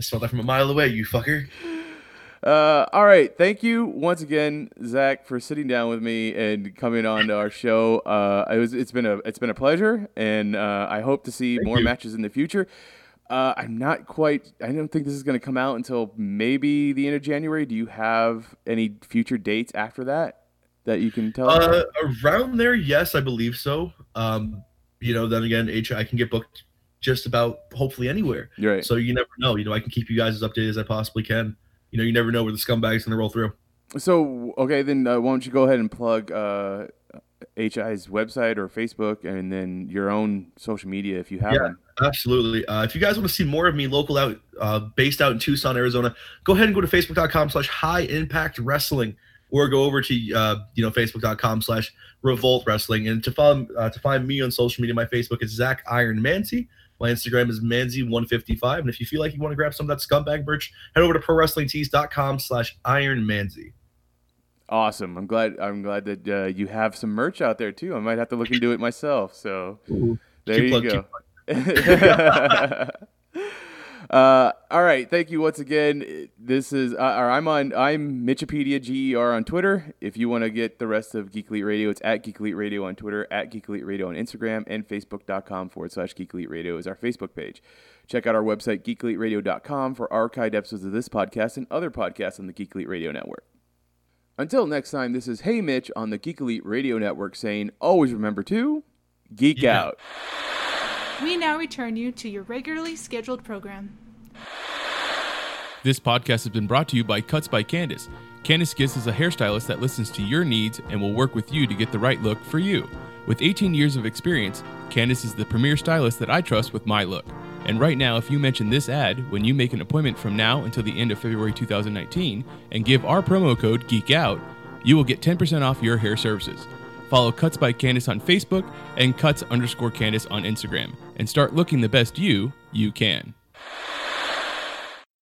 Speaker 7: smelled that from a mile away, you fucker.
Speaker 6: Uh, all right. Thank you once again, Zach, for sitting down with me and coming on to our show. Uh, it was it's been a it's been a pleasure, and uh, I hope to see
Speaker 7: Thank
Speaker 6: more
Speaker 7: you.
Speaker 6: matches in the future. Uh, I'm not quite. I don't think this is going to come out until maybe the end of January. Do you have any future dates after that that you can tell? us?
Speaker 7: Uh, around there, yes, I believe so. Um, you know, then again, H I can get booked just about hopefully anywhere.
Speaker 6: Right.
Speaker 7: So you never know. You know, I can keep you guys as updated as I possibly can. You know, you never know where the scumbag's gonna roll through.
Speaker 6: So okay, then uh, why don't you go ahead and plug uh, HI's website or Facebook, and then your own social media if you have
Speaker 7: Yeah.
Speaker 6: them.
Speaker 7: Absolutely. Uh, if you guys want to see more of me local out, uh, based out in Tucson, Arizona, go ahead and go to facebook.com slash high impact wrestling or go over to, uh, you know, facebook.com slash revolt wrestling. And to follow, uh, to find me on social media, my Facebook is Zach Iron Mancy. My Instagram is Manzy155. And if you feel like you want to grab some of that scumbag merch, head over to prowrestlingtees.com slash Iron Manzy.
Speaker 6: Awesome. I'm glad. I'm glad that uh, you have some merch out there too. I might have to look into it myself. So there you
Speaker 7: plug-
Speaker 6: go. uh, all right. Thank you once again. This is. Uh, I'm on. I'm Mitchipedia Ger on Twitter. If you want to get the rest of Geek Elite Radio, it's at Geek Elite Radio on Twitter, at Geek Elite Radio on Instagram, and Facebook.com forward slash Geek Elite Radio is our Facebook page. Check out our website geekeliteradio.com for archived episodes of this podcast and other podcasts on the Geek Elite Radio Network. Until next time, this is Hey Mitch on the Geek Elite Radio Network saying, always remember to geek
Speaker 7: Yeah.
Speaker 6: out.
Speaker 1: We now return you to your regularly scheduled program.
Speaker 2: This podcast has been brought to you by Cuts by Candace. Candace Giss is a hairstylist that listens to your needs and will work with you to get the right look for you. With 18 years of experience, Candace is the premier stylist that I trust with my look. And right now, if you mention this ad when you make an appointment from now until the end of February 2019 and give our promo code GEEKOUT, you will get 10% off your hair services. Follow Cuts by Candace on Facebook and Cuts underscore Candace on Instagram and start looking the best you you can.